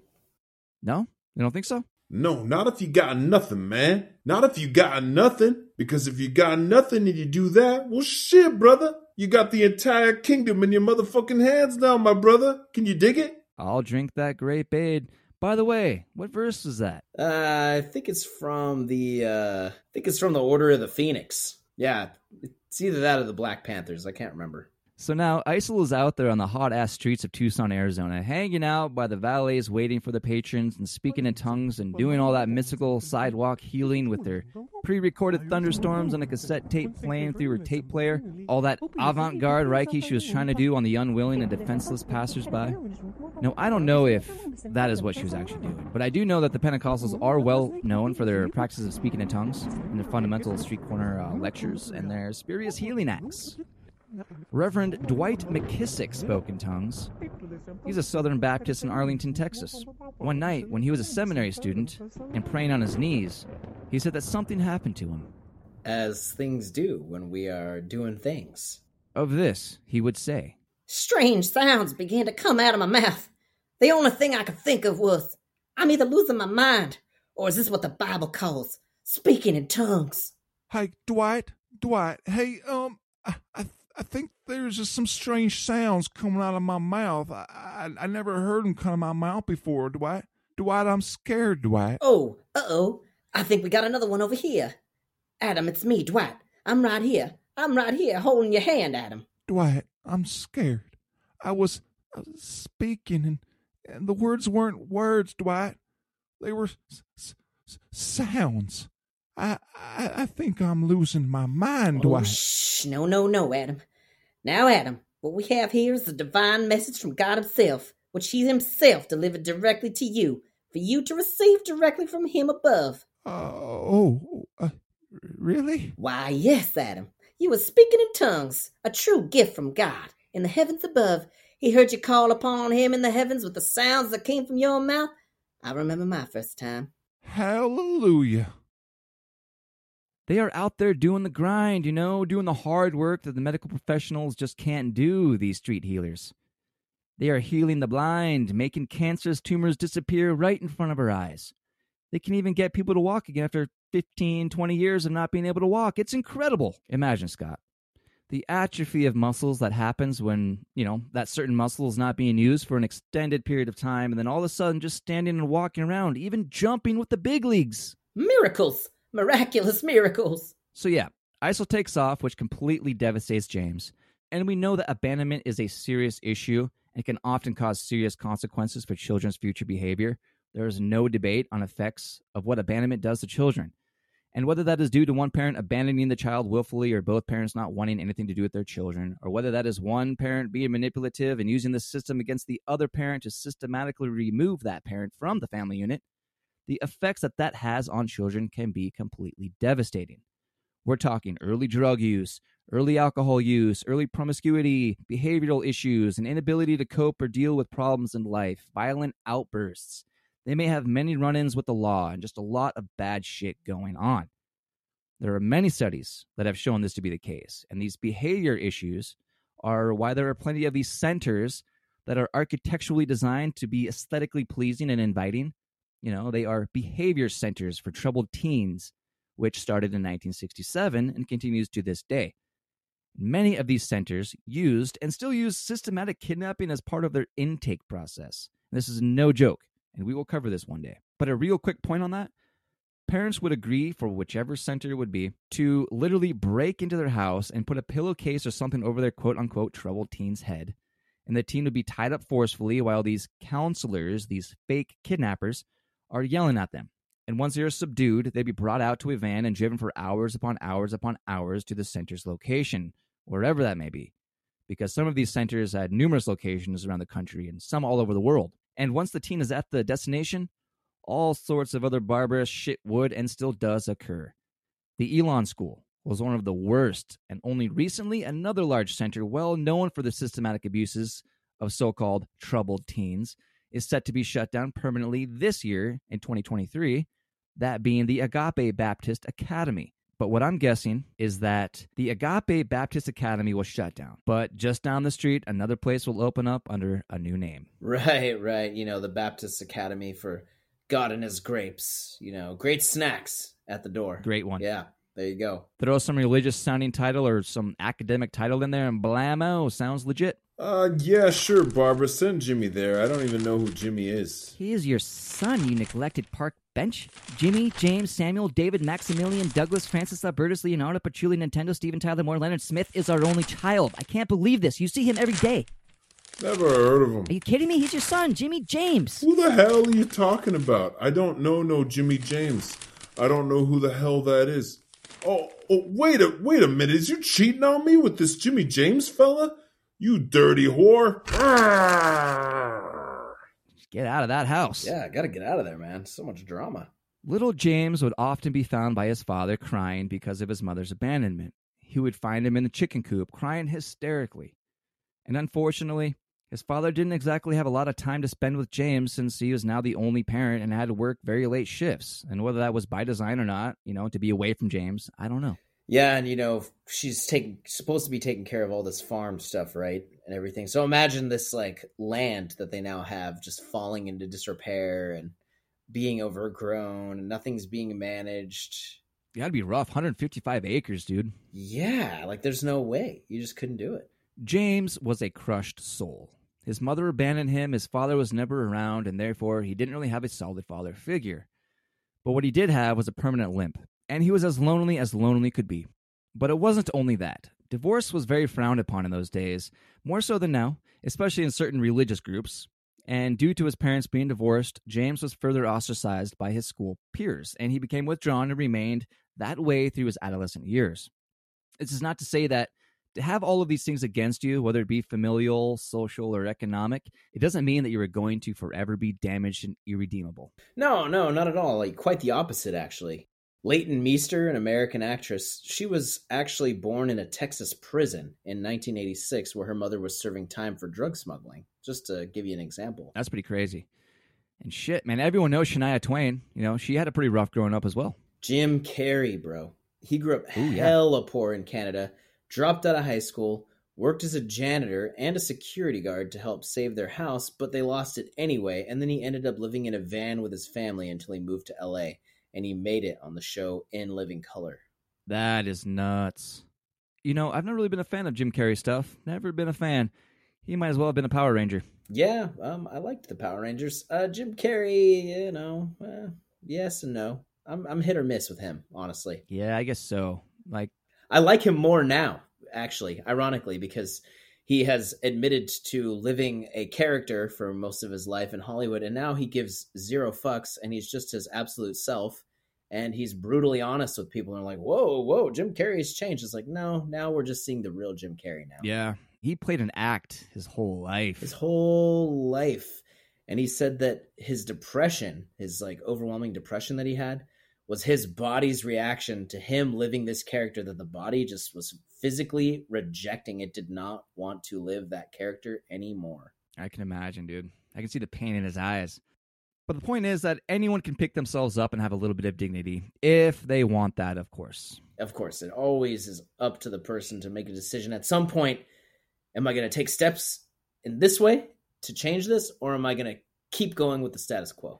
No? You don't think so? No, not if you got nothing, man. Not if you got nothing. Because if you got nothing and you do that, well, shit, brother. You got the entire kingdom in your motherfucking hands now, my brother. Can you dig it? I'll drink that great babe. By the way, what verse is that? Uh, I think it's from the uh, I think it's from the Order of the Phoenix. Yeah, it's either that or the Black Panthers. I can't remember. So now Isel is out there on the hot ass streets of Tucson, Arizona, hanging out by the valets, waiting for the patrons and speaking in tongues and doing all that mystical sidewalk healing with their pre recorded thunderstorms on a cassette tape playing through her tape player. All that avant garde Reiki she was trying to do on the unwilling and defenseless passersby. No, I don't know if that is what she was actually doing, but I do know that the Pentecostals are well known for their practices of speaking in tongues and their fundamental street corner uh, lectures and their spurious healing acts. Reverend Dwight McKissic spoke in tongues. He's a Southern Baptist in Arlington, Texas. One night, when he was a seminary student and praying on his knees, he said that something happened to him. As things do when we are doing things. Of this, he would say Strange sounds began to come out of my mouth. The only thing I could think of was, I'm either losing my mind, or is this what the Bible calls speaking in tongues? Hey, Dwight, Dwight, hey, um, I, I I think there's just some strange sounds coming out of my mouth. I, I, I never heard them come out of my mouth before, Dwight. Dwight, I'm scared, Dwight. Oh, uh oh. I think we got another one over here. Adam, it's me, Dwight. I'm right here. I'm right here holding your hand, Adam. Dwight, I'm scared. I was, I was speaking, and, and the words weren't words, Dwight. They were s- s- sounds. I, I, I think I'm losing my mind, oh, Dwight. Shh, no, no, no, Adam. Now, Adam, what we have here is the divine message from God Himself, which He Himself delivered directly to you, for you to receive directly from Him above. Uh, oh, uh, really? Why, yes, Adam. You were speaking in tongues, a true gift from God. In the heavens above, He heard you call upon Him in the heavens with the sounds that came from your mouth. I remember my first time. Hallelujah. They are out there doing the grind, you know, doing the hard work that the medical professionals just can't do, these street healers. They are healing the blind, making cancerous tumors disappear right in front of our eyes. They can even get people to walk again after 15, 20 years of not being able to walk. It's incredible. Imagine, Scott. The atrophy of muscles that happens when, you know, that certain muscle is not being used for an extended period of time, and then all of a sudden just standing and walking around, even jumping with the big leagues. Miracles! Miraculous miracles! So, yeah, Isel takes off, which completely devastates James. And we know that abandonment is a serious issue and can often cause serious consequences for children's future behavior. There is no debate on effects of what abandonment does to children. And whether that is due to one parent abandoning the child willfully or both parents not wanting anything to do with their children, or whether that is one parent being manipulative and using the system against the other parent to systematically remove that parent from the family unit, the effects that that has on children can be completely devastating. We're talking early drug use, early alcohol use, early promiscuity, behavioral issues, an inability to cope or deal with problems in life, violent outbursts. They may have many run ins with the law and just a lot of bad shit going on. There are many studies that have shown this to be the case, and these behavior issues are why there are plenty of these centers that are architecturally designed to be aesthetically pleasing and inviting. You know, they are behavior centers for troubled teens, which started in 1967 and continues to this day. Many of these centers used and still use systematic kidnapping as part of their intake process. This is no joke, and we will cover this one day. But a real quick point on that parents would agree for whichever center it would be to literally break into their house and put a pillowcase or something over their quote unquote troubled teen's head. And the teen would be tied up forcefully while these counselors, these fake kidnappers, are yelling at them. And once they are subdued, they'd be brought out to a van and driven for hours upon hours upon hours to the center's location, wherever that may be. Because some of these centers had numerous locations around the country and some all over the world. And once the teen is at the destination, all sorts of other barbarous shit would and still does occur. The Elan School was one of the worst, and only recently another large center well known for the systematic abuses of so called troubled teens is set to be shut down permanently this year in 2023, that being the Agape Baptist Academy. But what I'm guessing is that the Agape Baptist Academy will shut down. But just down the street, another place will open up under a new name. Right, right. You know, the Baptist Academy for God and His grapes. You know, great snacks at the door. Great one. Yeah, there you go. Throw some religious sounding title or some academic title in there and blammo, sounds legit. Uh, yeah, sure, Barbara. Send Jimmy there. I don't even know who Jimmy is. He is your son, you neglected park bench. Jimmy, James, Samuel, David, Maximilian, Douglas, Francis, Albertus, Leonardo, Patchouli, Nintendo, Steven Tyler, Moore, Leonard Smith is our only child. I can't believe this. You see him every day. Never heard of him. Are you kidding me? He's your son, Jimmy James. Who the hell are you talking about? I don't know no Jimmy James. I don't know who the hell that is. Oh, oh wait a wait a minute. Is you cheating on me with this Jimmy James fella? You dirty whore. Get out of that house. Yeah, I gotta get out of there, man. So much drama. Little James would often be found by his father crying because of his mother's abandonment. He would find him in the chicken coop crying hysterically. And unfortunately, his father didn't exactly have a lot of time to spend with James since he was now the only parent and had to work very late shifts. And whether that was by design or not, you know, to be away from James, I don't know. Yeah, and you know she's taking supposed to be taking care of all this farm stuff, right, and everything. So imagine this like land that they now have just falling into disrepair and being overgrown, and nothing's being managed. You gotta be rough. 155 acres, dude. Yeah, like there's no way you just couldn't do it. James was a crushed soul. His mother abandoned him, his father was never around, and therefore he didn't really have a solid father figure. But what he did have was a permanent limp, and he was as lonely as lonely could be. But it wasn't only that. Divorce was very frowned upon in those days, more so than now, especially in certain religious groups. And due to his parents being divorced, James was further ostracized by his school peers, and he became withdrawn and remained that way through his adolescent years. This is not to say that have all of these things against you, whether it be familial, social, or economic, it doesn't mean that you are going to forever be damaged and irredeemable. No, no, not at all. Like quite the opposite, actually. Leighton Meester, an American actress, she was actually born in a Texas prison in 1986 where her mother was serving time for drug smuggling, just to give you an example. That's pretty crazy. And shit, man, everyone knows Shania Twain. You know, she had a pretty rough growing up as well. Jim Carrey, bro. He grew up Ooh, yeah. hella poor in Canada, dropped out of high school, worked as a janitor and a security guard to help save their house, but they lost it anyway, and then he ended up living in a van with his family until he moved to LA, and he made it on the show In Living Color. That is nuts. You know, I've never really been a fan of Jim Carrey stuff. Never been a fan. He might as well have been a Power Ranger. Yeah, um, I liked the Power Rangers. Uh, Jim Carrey, you know, uh, yes and no. I'm I'm hit or miss with him, honestly. Yeah, I guess so. Like, I like him more now, actually, ironically, because he has admitted to living a character for most of his life in Hollywood, and now he gives zero fucks, and he's just his absolute self, and he's brutally honest with people, and they're like, "Whoa, whoa, Jim Carrey's changed." It's like, no, now we're just seeing the real Jim Carrey now. yeah, he played an act his whole life. his whole life. and he said that his depression, his like overwhelming depression that he had, was his body's reaction to him living this character that the body just was physically rejecting. It did not want to live that character anymore. I can imagine, dude. I can see the pain in his eyes. But the point is that anyone can pick themselves up and have a little bit of dignity if they want that, of course. Of course, it always is up to the person to make a decision at some point. Am I going to take steps in this way to change this, or am I going to keep going with the status quo?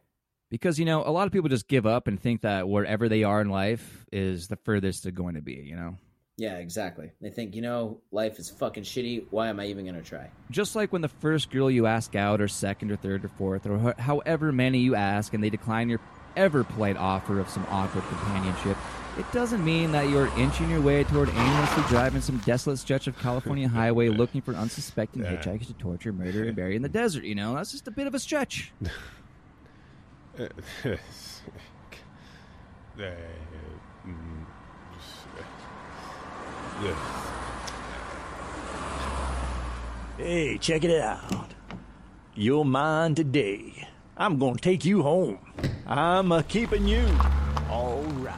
Because, you know, a lot of people just give up and think that wherever they are in life is the furthest they're going to be, you know? Yeah, exactly. They think, you know, life is fucking shitty. Why am I even going to try? Just like when the first girl you ask out, or second, or third, or fourth, or however many you ask, and they decline your ever polite offer of some awkward companionship, it doesn't mean that you're inching your way toward aimlessly driving some desolate stretch of California highway looking for unsuspecting Yeah. hitchhikers to torture, murder, and bury in the desert. You know, that's just a bit of a stretch. Hey, check it out. You're mine today. I'm gonna take you home. I'm a keeping you. All right.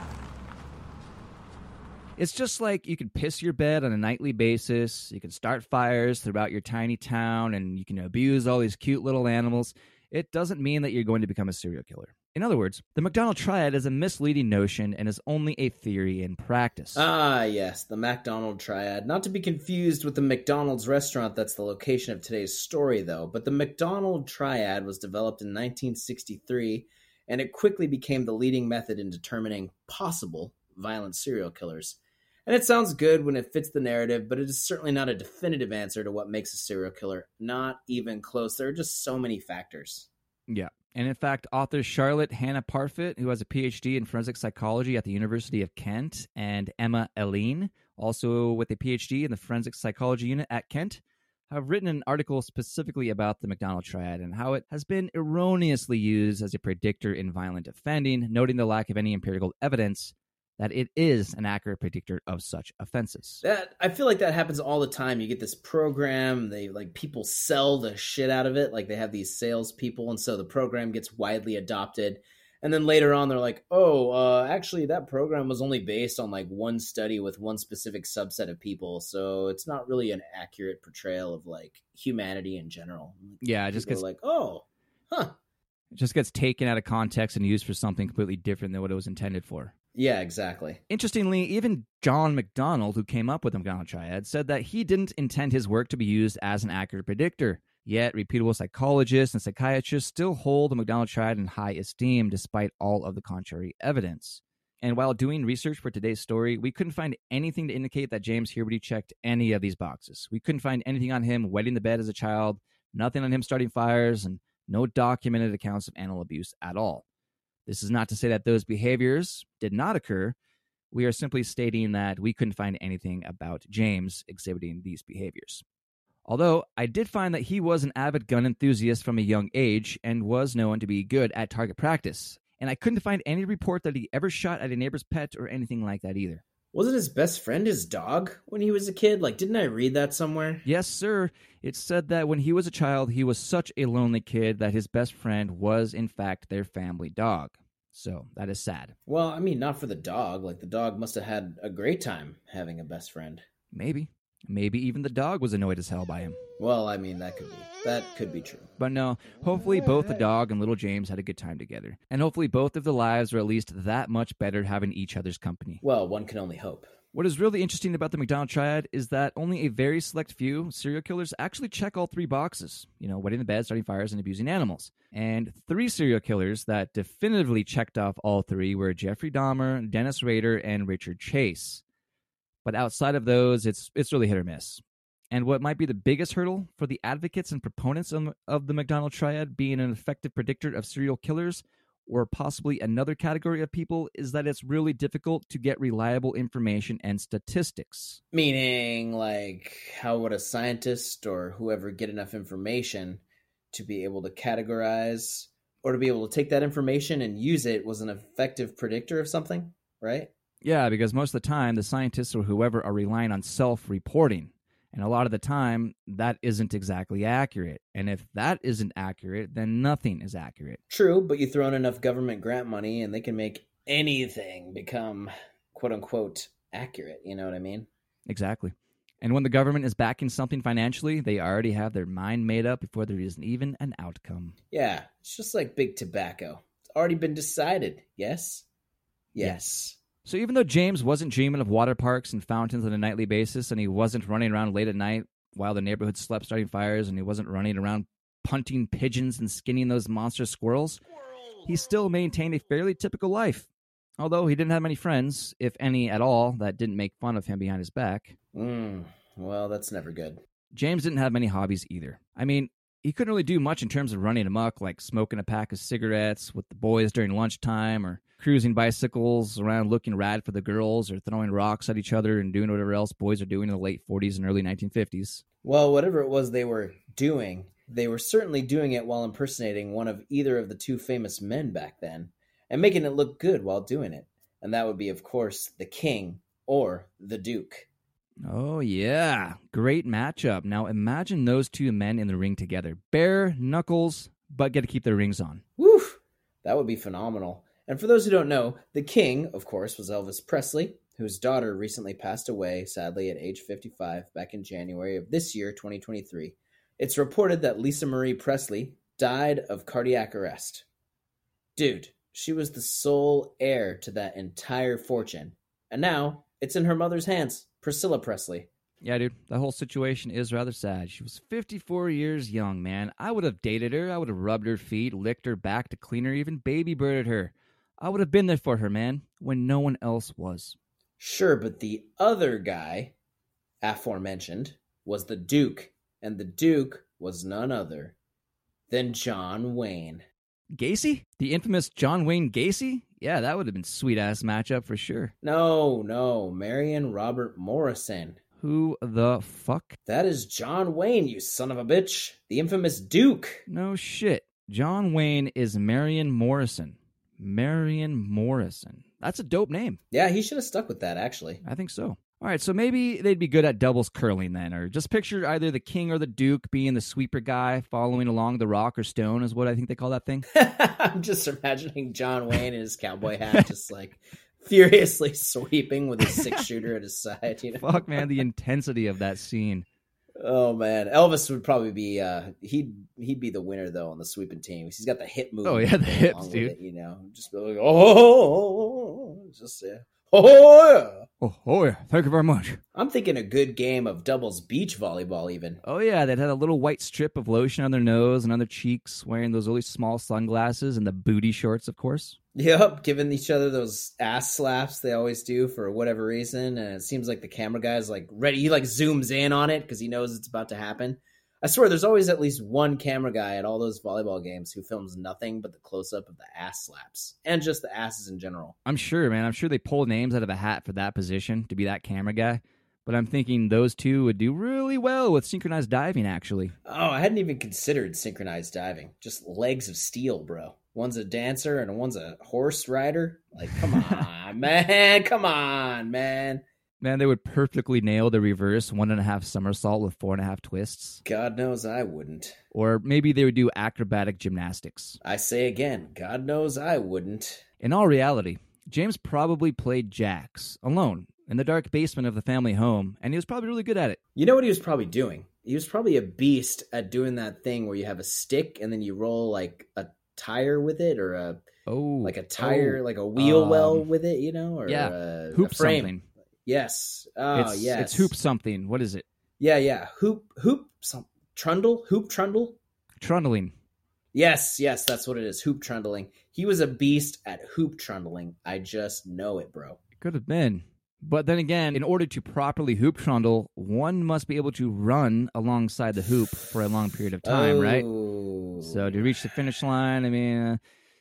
It's just like you can piss your bed on a nightly basis, you can start fires throughout your tiny town, and you can abuse all these cute little animals. It doesn't mean that you're going to become a serial killer. In other words, the McDonald triad is a misleading notion and is only a theory in practice. Ah, yes, the McDonald triad. Not to be confused with the McDonald's restaurant that's the location of today's story, though, but the McDonald triad was developed in 1963, and it quickly became the leading method in determining possible violent serial killers. And it sounds good when it fits the narrative, but it is certainly not a definitive answer to what makes a serial killer. Not even close. There are just so many factors. Yeah. And in fact, author Charlotte Hannah Parfitt, who has a PhD in forensic psychology at the University of Kent, and Emma Alleyne, also with a PhD in the forensic psychology unit at Kent, have written an article specifically about the McDonald triad and how it has been erroneously used as a predictor in violent offending, noting the lack of any empirical evidence that it is an accurate predictor of such offenses. That I feel like that happens all the time. You get this program, they like people sell the shit out of it, like they have these sales people, and so the program gets widely adopted. And then later on, they're like, "Oh, uh, actually, that program was only based on like one study with one specific subset of people, so it's not really an accurate portrayal of like humanity in general." Yeah, it just gets like, "Oh, huh." it just gets taken out of context and used for something completely different than what it was intended for. Yeah, exactly. Interestingly, even John McDonald, who came up with the McDonald triad, said that he didn't intend his work to be used as an accurate predictor. Yet, reputable psychologists and psychiatrists still hold the McDonald triad in high esteem despite all of the contrary evidence. And while doing research for today's story, we couldn't find anything to indicate that James Huberty checked any of these boxes. We couldn't find anything on him wetting the bed as a child, nothing on him starting fires, and no documented accounts of animal abuse at all. This is not to say that those behaviors did not occur. We are simply stating that we couldn't find anything about James exhibiting these behaviors. Although I did find that he was an avid gun enthusiast from a young age and was known to be good at target practice. And I couldn't find any report that he ever shot at a neighbor's pet or anything like that either. Wasn't his best friend his dog when he was a kid? Like, didn't I read that somewhere? Yes, sir. It said that when he was a child, he was such a lonely kid that his best friend was, in fact, their family dog. So that is sad. Well, I mean, not for the dog. Like, the dog must have had a great time having a best friend. Maybe. Maybe even the dog was annoyed as hell by him. Well, I mean, that could be. That could be true. But no, hopefully both the dog and little James had a good time together. And hopefully both of the lives were at least that much better having each other's company. Well, one can only hope. What is really interesting about the McDonald triad is that only a very select few serial killers actually check all three boxes. You know, wetting the bed, starting fires, and abusing animals. And three serial killers that definitively checked off all three were Jeffrey Dahmer, Dennis Rader, and Richard Chase. But outside of those, it's it's really hit or miss. And what might be the biggest hurdle for the advocates and proponents of, of the McDonald triad being an effective predictor of serial killers, or possibly another category of people, is that it's really difficult to get reliable information and statistics. Meaning, like, how would a scientist or whoever get enough information to be able to categorize or to be able to take that information and use it was an effective predictor of something, right? Yeah, because most of the time, the scientists or whoever are relying on self reporting. And a lot of the time, that isn't exactly accurate. And if that isn't accurate, then nothing is accurate. True, but you throw in enough government grant money and they can make anything become quote unquote accurate. You know what I mean? Exactly. And when the government is backing something financially, they already have their mind made up before there isn't even an outcome. Yeah, it's just like big tobacco. It's already been decided. Yes? Yes. So even though James wasn't dreaming of water parks and fountains on a nightly basis, and he wasn't running around late at night while the neighborhood slept starting fires, and he wasn't running around punting pigeons and skinning those monster squirrels, he still maintained a fairly typical life. Although he didn't have many friends, if any at all, that didn't make fun of him behind his back. Mm, well, that's never good. James didn't have many hobbies either. I mean, he couldn't really do much in terms of running amok, like smoking a pack of cigarettes with the boys during lunchtime, or cruising bicycles around looking rad for the girls, or throwing rocks at each other and doing whatever else boys are doing in the late 40s and early 1950s. Well, whatever it was they were doing, they were certainly doing it while impersonating one of either of the two famous men back then, and making it look good while doing it. And that would be, of course, the king or the duke. Oh, yeah. Great matchup. Now imagine those two men in the ring together. Bare knuckles, but get to keep their rings on. Woof. That would be phenomenal. And for those who don't know, the king, of course, was Elvis Presley, whose daughter recently passed away, sadly, at age 55 back in January of this year, 2023. It's reported that Lisa Marie Presley died of cardiac arrest. Dude, she was the sole heir to that entire fortune. And now it's in her mother's hands, Priscilla Presley. Yeah, dude, that whole situation is rather sad. She was 54 years young, man. I would have dated her. I would have rubbed her feet, licked her back to clean her, even baby birded her. I would have been there for her, man, when no one else was. Sure, but the other guy, aforementioned, was the Duke, and the Duke was none other than John Wayne. Gacy? The infamous John Wayne Gacy? Yeah, that would have been sweet ass matchup for sure. No, no, Marion Robert Morrison. Who the fuck? That is John Wayne, you son of a bitch. The infamous Duke. No shit. John Wayne is Marion Morrison. Marion Morrison. That's a dope name. Yeah, he should have stuck with that, actually. I think so. All right, so maybe they'd be good at doubles curling then, or just picture either the king or the duke being the sweeper guy following along the rock or stone, is what I think they call that thing. I'm just imagining John Wayne in his cowboy hat, just like furiously sweeping with his six shooter at his side. You know? Fuck, man, the intensity of that scene. Oh man, Elvis would probably be uh he'd he'd be the winner though on the sweeping team. He's got the hip move. Oh yeah, the hips, dude. It, you know, just be like oh, just yeah. Oh yeah. Oh, oh yeah. Thank you very much. I'm thinking a good game of doubles beach volleyball even. Oh yeah, that had a little white strip of lotion on their nose and on their cheeks, wearing those really small sunglasses and the booty shorts, of course. Yep, giving each other those ass slaps they always do for whatever reason, and it seems like the camera guy's like ready. He like zooms in on it because he knows it's about to happen. I swear, there's always at least one camera guy at all those volleyball games who films nothing but the close up of the ass slaps and just the asses in general. I'm sure, man. I'm sure they pull names out of a hat for that position to be that camera guy. But I'm thinking those two would do really well with synchronized diving, actually. Oh, I hadn't even considered synchronized diving. Just legs of steel, bro. One's a dancer and one's a horse rider. Like, come on, man. Come on, man. Man, they would perfectly nail the reverse one and a half somersault with four and a half twists. God knows I wouldn't. Or maybe they would do acrobatic gymnastics. I say again, God knows I wouldn't. In all reality, James probably played jacks alone in the dark basement of the family home, and he was probably really good at it. You know what he was probably doing? He was probably a beast at doing that thing where you have a stick and then you roll like a tire with it or a oh like a tire oh, like a wheel um, well with it, you know, or yeah, a, hoop a frame. something. Yes. Oh, it's, yes. It's hoop something. What is it? Yeah, yeah. Hoop, hoop, some trundle, hoop trundle. Trundling. Yes, yes, that's what it is. Hoop trundling. He was a beast at hoop trundling. I just know it, bro. Could have been. But then again, in order to properly hoop trundle, one must be able to run alongside the hoop for a long period of time, oh, right? So to reach the finish line, I mean, uh,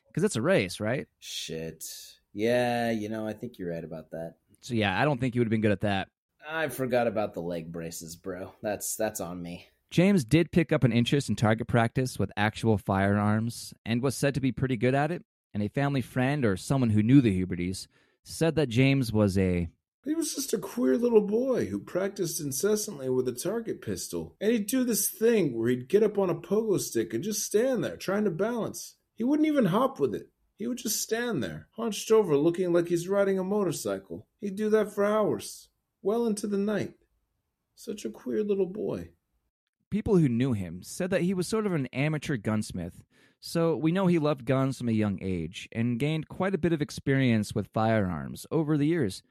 because it's a race, right? Shit. Yeah, you know, I think you're right about that. So yeah, I don't think he would have been good at that. I forgot about the leg braces, bro. That's that's on me. James did pick up an interest in target practice with actual firearms and was said to be pretty good at it. And a family friend or someone who knew the Hubertys said that James was a He was just a queer little boy who practiced incessantly with a target pistol. And he'd do this thing where he'd get up on a pogo stick and just stand there trying to balance. He wouldn't even hop with it. He would just stand there, hunched over, looking like he's riding a motorcycle. He'd do that for hours, well into the night. Such a queer little boy. People who knew him said that he was sort of an amateur gunsmith, so we know he loved guns from a young age and gained quite a bit of experience with firearms over the years,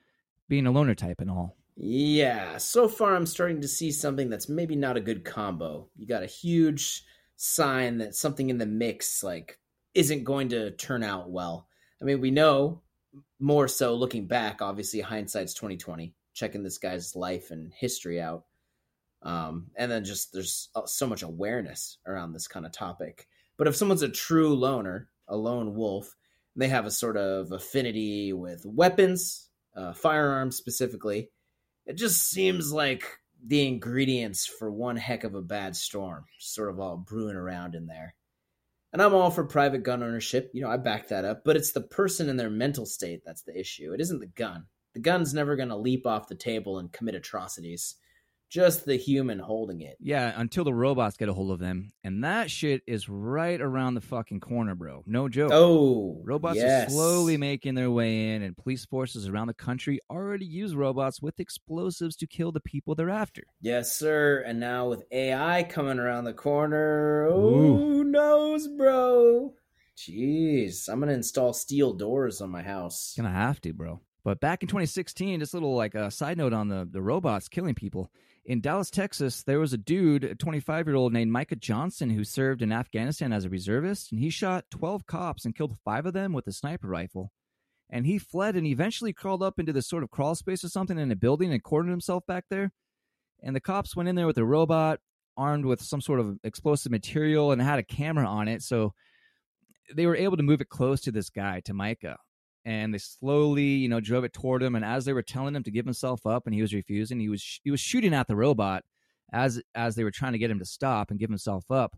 being a loner type and all. Yeah, so far I'm starting to see something that's maybe not a good combo. You got a huge sign that something in the mix like isn't going to turn out well. I mean, we know more so looking back, obviously hindsight's 2020, checking this guy's life and history out. Um, and then just there's uh, so much awareness around this kind of topic. But if someone's a true loner, a lone wolf, they have a sort of affinity with weapons, uh, firearms specifically, it just seems like the ingredients for one heck of a bad storm, sort of all brewing around in there. And I'm all for private gun ownership. You know, I back that up. But it's the person and their mental state that's the issue. It isn't the gun. The gun's never going to leap off the table and commit atrocities. Just the human holding it. Yeah, until the robots get a hold of them. And that shit is right around the fucking corner, bro. No joke. Oh, Robots yes. are slowly making their way in, and police forces around the country already use robots with explosives to kill the people they're after. Yes, sir. And now with AI coming around the corner, oh, Ooh. who knows, bro? Jeez, I'm gonna install steel doors on my house. Gonna have to, bro. But back in 2016, just a little like a side note on the, the robots killing people. In Dallas, Texas, there was a dude, a 25 year old named Micah Johnson, who served in Afghanistan as a reservist, and he shot 12 cops and killed five of them with a sniper rifle. And he fled and eventually crawled up into this sort of crawl space or something in a building and cornered himself back there. And the cops went in there with a robot armed with some sort of explosive material and had a camera on it. So they were able to move it close to this guy, to Micah. And they slowly, you know, drove it toward him. And as they were telling him to give himself up, and he was refusing, he was he was shooting at the robot as as they were trying to get him to stop and give himself up.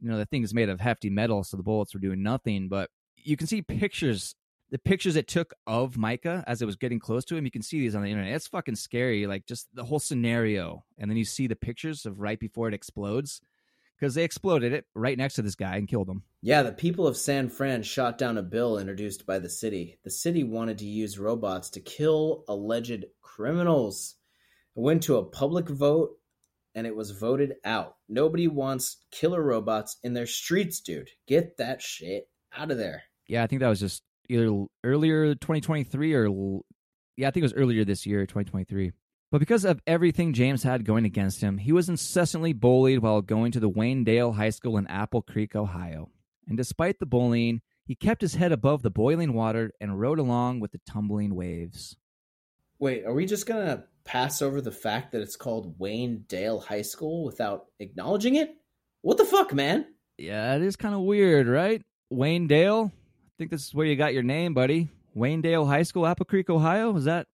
You know, the thing is made of hefty metal, so the bullets were doing nothing. But you can see pictures, the pictures it took of Micah as it was getting close to him. You can see these on the internet. It's fucking scary, like just the whole scenario. And then you see the pictures of right before it explodes because they exploded it right next to this guy and killed him. Yeah, the people of San Fran shot down a bill introduced by the city. The city wanted to use robots to kill alleged criminals. It went to a public vote and it was voted out. Nobody wants killer robots in their streets, dude. Get that shit out of there. Yeah, I think that was just either earlier 2023 or yeah, I think it was earlier this year, 2023. But because of everything James had going against him, he was incessantly bullied while going to the Wayne Dale High School in Apple Creek, Ohio. And despite the bullying, he kept his head above the boiling water and rode along with the tumbling waves. Wait, are we just gonna pass over the fact that it's called Wayne Dale High School without acknowledging it? What the fuck, man? Yeah, it is kind of weird, right? Wayne Dale? I think this is where you got your name, buddy. Wayne Dale High School, Apple Creek, Ohio? Is that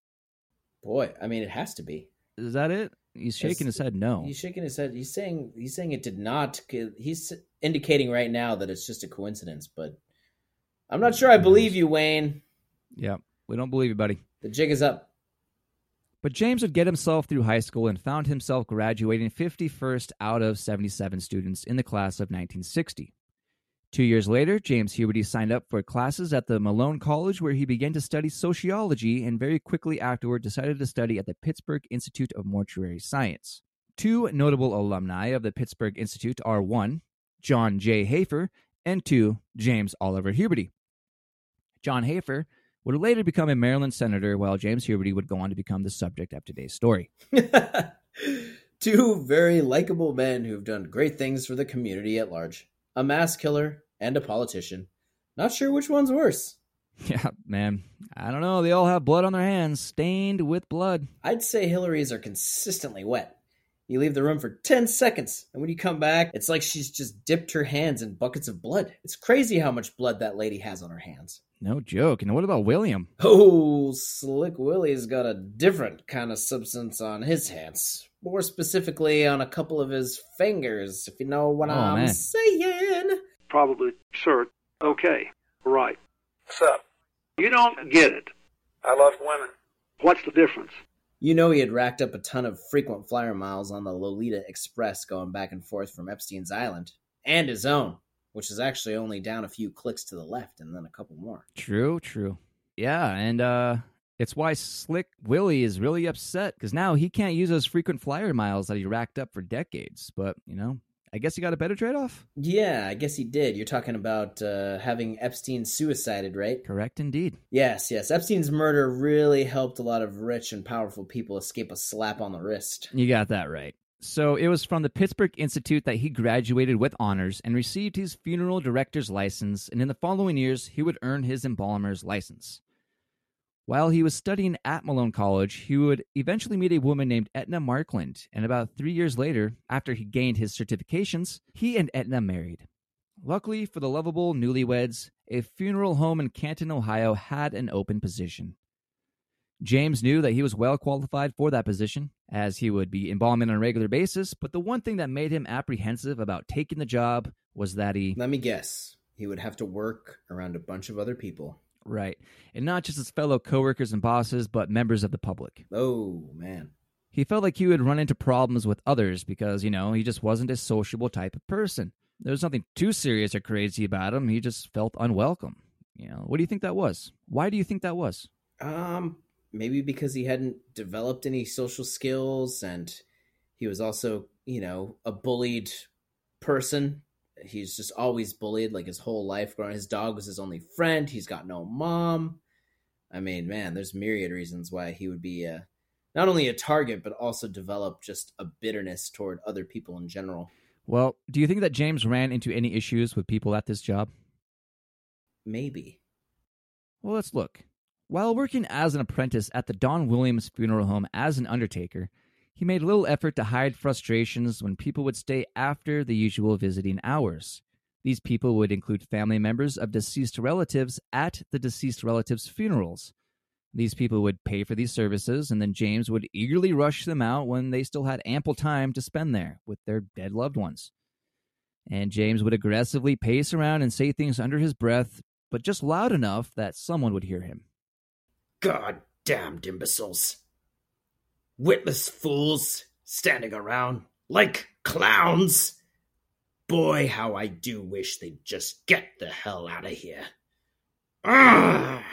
Boy, I mean, it has to be. is that it? He's shaking his head no. He's shaking his head. He's saying he's saying it did not. He's indicating right now that it's just a coincidence, but I'm not sure I believe you, Wayne. Yeah, we don't believe you, buddy. The jig is up. But James would get himself through high school and found himself graduating 51st out of 77 students in the class of 1960. Two years later, James Huberty signed up for classes at the Malone College, where he began to study sociology and very quickly afterward decided to study at the Pittsburgh Institute of Mortuary Science. Two notable alumni of the Pittsburgh Institute are one, John J. Hafer, and two, James Oliver Huberty. John Hafer would later become a Maryland senator, while James Huberty would go on to become the subject of today's story. Two very likable men who've done great things for the community at large. A mass killer and a politician. Not sure which one's worse. Yeah, man. I don't know. They all have blood on their hands, stained with blood. I'd say Hillary's are consistently wet. You leave the room for 10 seconds, and when you come back, it's like she's just dipped her hands in buckets of blood. It's crazy how much blood that lady has on her hands. No joke. And what about William? Oh, Slick Willie's got a different kind of substance on his hands. More specifically, on a couple of his fingers, if you know what Oh, I'm man. saying. Probably, sir. Okay. Right. What's up? You don't get it. I love women. What's the difference? You know he had racked up a ton of frequent flyer miles on the Lolita Express going back and forth from Epstein's Island, and his own, which is actually only down a few clicks to the left and then a couple more. True, true. Yeah, and uh it's why Slick Willie is really upset because now he can't use those frequent flyer miles that he racked up for decades. But, you know, I guess he got a better trade off. Yeah, I guess he did. You're talking about uh, having Epstein suicided, right? Correct indeed. Yes, yes. Epstein's murder really helped a lot of rich and powerful people escape a slap on the wrist. You got that right. So it was from the Pittsburgh Institute that he graduated with honors and received his funeral director's license, and in the following years, he would earn his embalmer's license. While he was studying at Malone College, he would eventually meet a woman named Etna Markland, and about three years later, after he gained his certifications, he and Etna married. Luckily for the lovable newlyweds, a funeral home in Canton, Ohio had an open position. James knew that he was well qualified for that position, as he would be embalming on a regular basis, but the one thing that made him apprehensive about taking the job was that he. Let me guess. He would have to work around a bunch of other people. Right. And not just his fellow coworkers and bosses, but members of the public. Oh, man. He felt like he would run into problems with others because, you know, he just wasn't a sociable type of person. There was nothing too serious or crazy about him. He just felt unwelcome. You know, what do you think that was? Why do you think that was? Um, maybe because he hadn't developed any social skills and he was also, you know, a bullied person. He's just always bullied like his whole life growing. His dog was his only friend. He's got no mom. I mean, man, there's myriad reasons why he would be a, not only a target, but also develop just a bitterness toward other people in general. Well, do you think that James ran into any issues with people at this job? Maybe. Well, let's look. While working as an apprentice at the Don Williams Funeral Home as an undertaker, he made little effort to hide frustrations when people would stay after the usual visiting hours. These people would include family members of deceased relatives at the deceased relatives' funerals. These people would pay for these services, and then James would eagerly rush them out when they still had ample time to spend there with their dead loved ones. And James would aggressively pace around and say things under his breath, but just loud enough that someone would hear him. God damned imbeciles. Witless fools standing around like clowns. Boy, how I do wish they'd just get the hell out of here. Ah!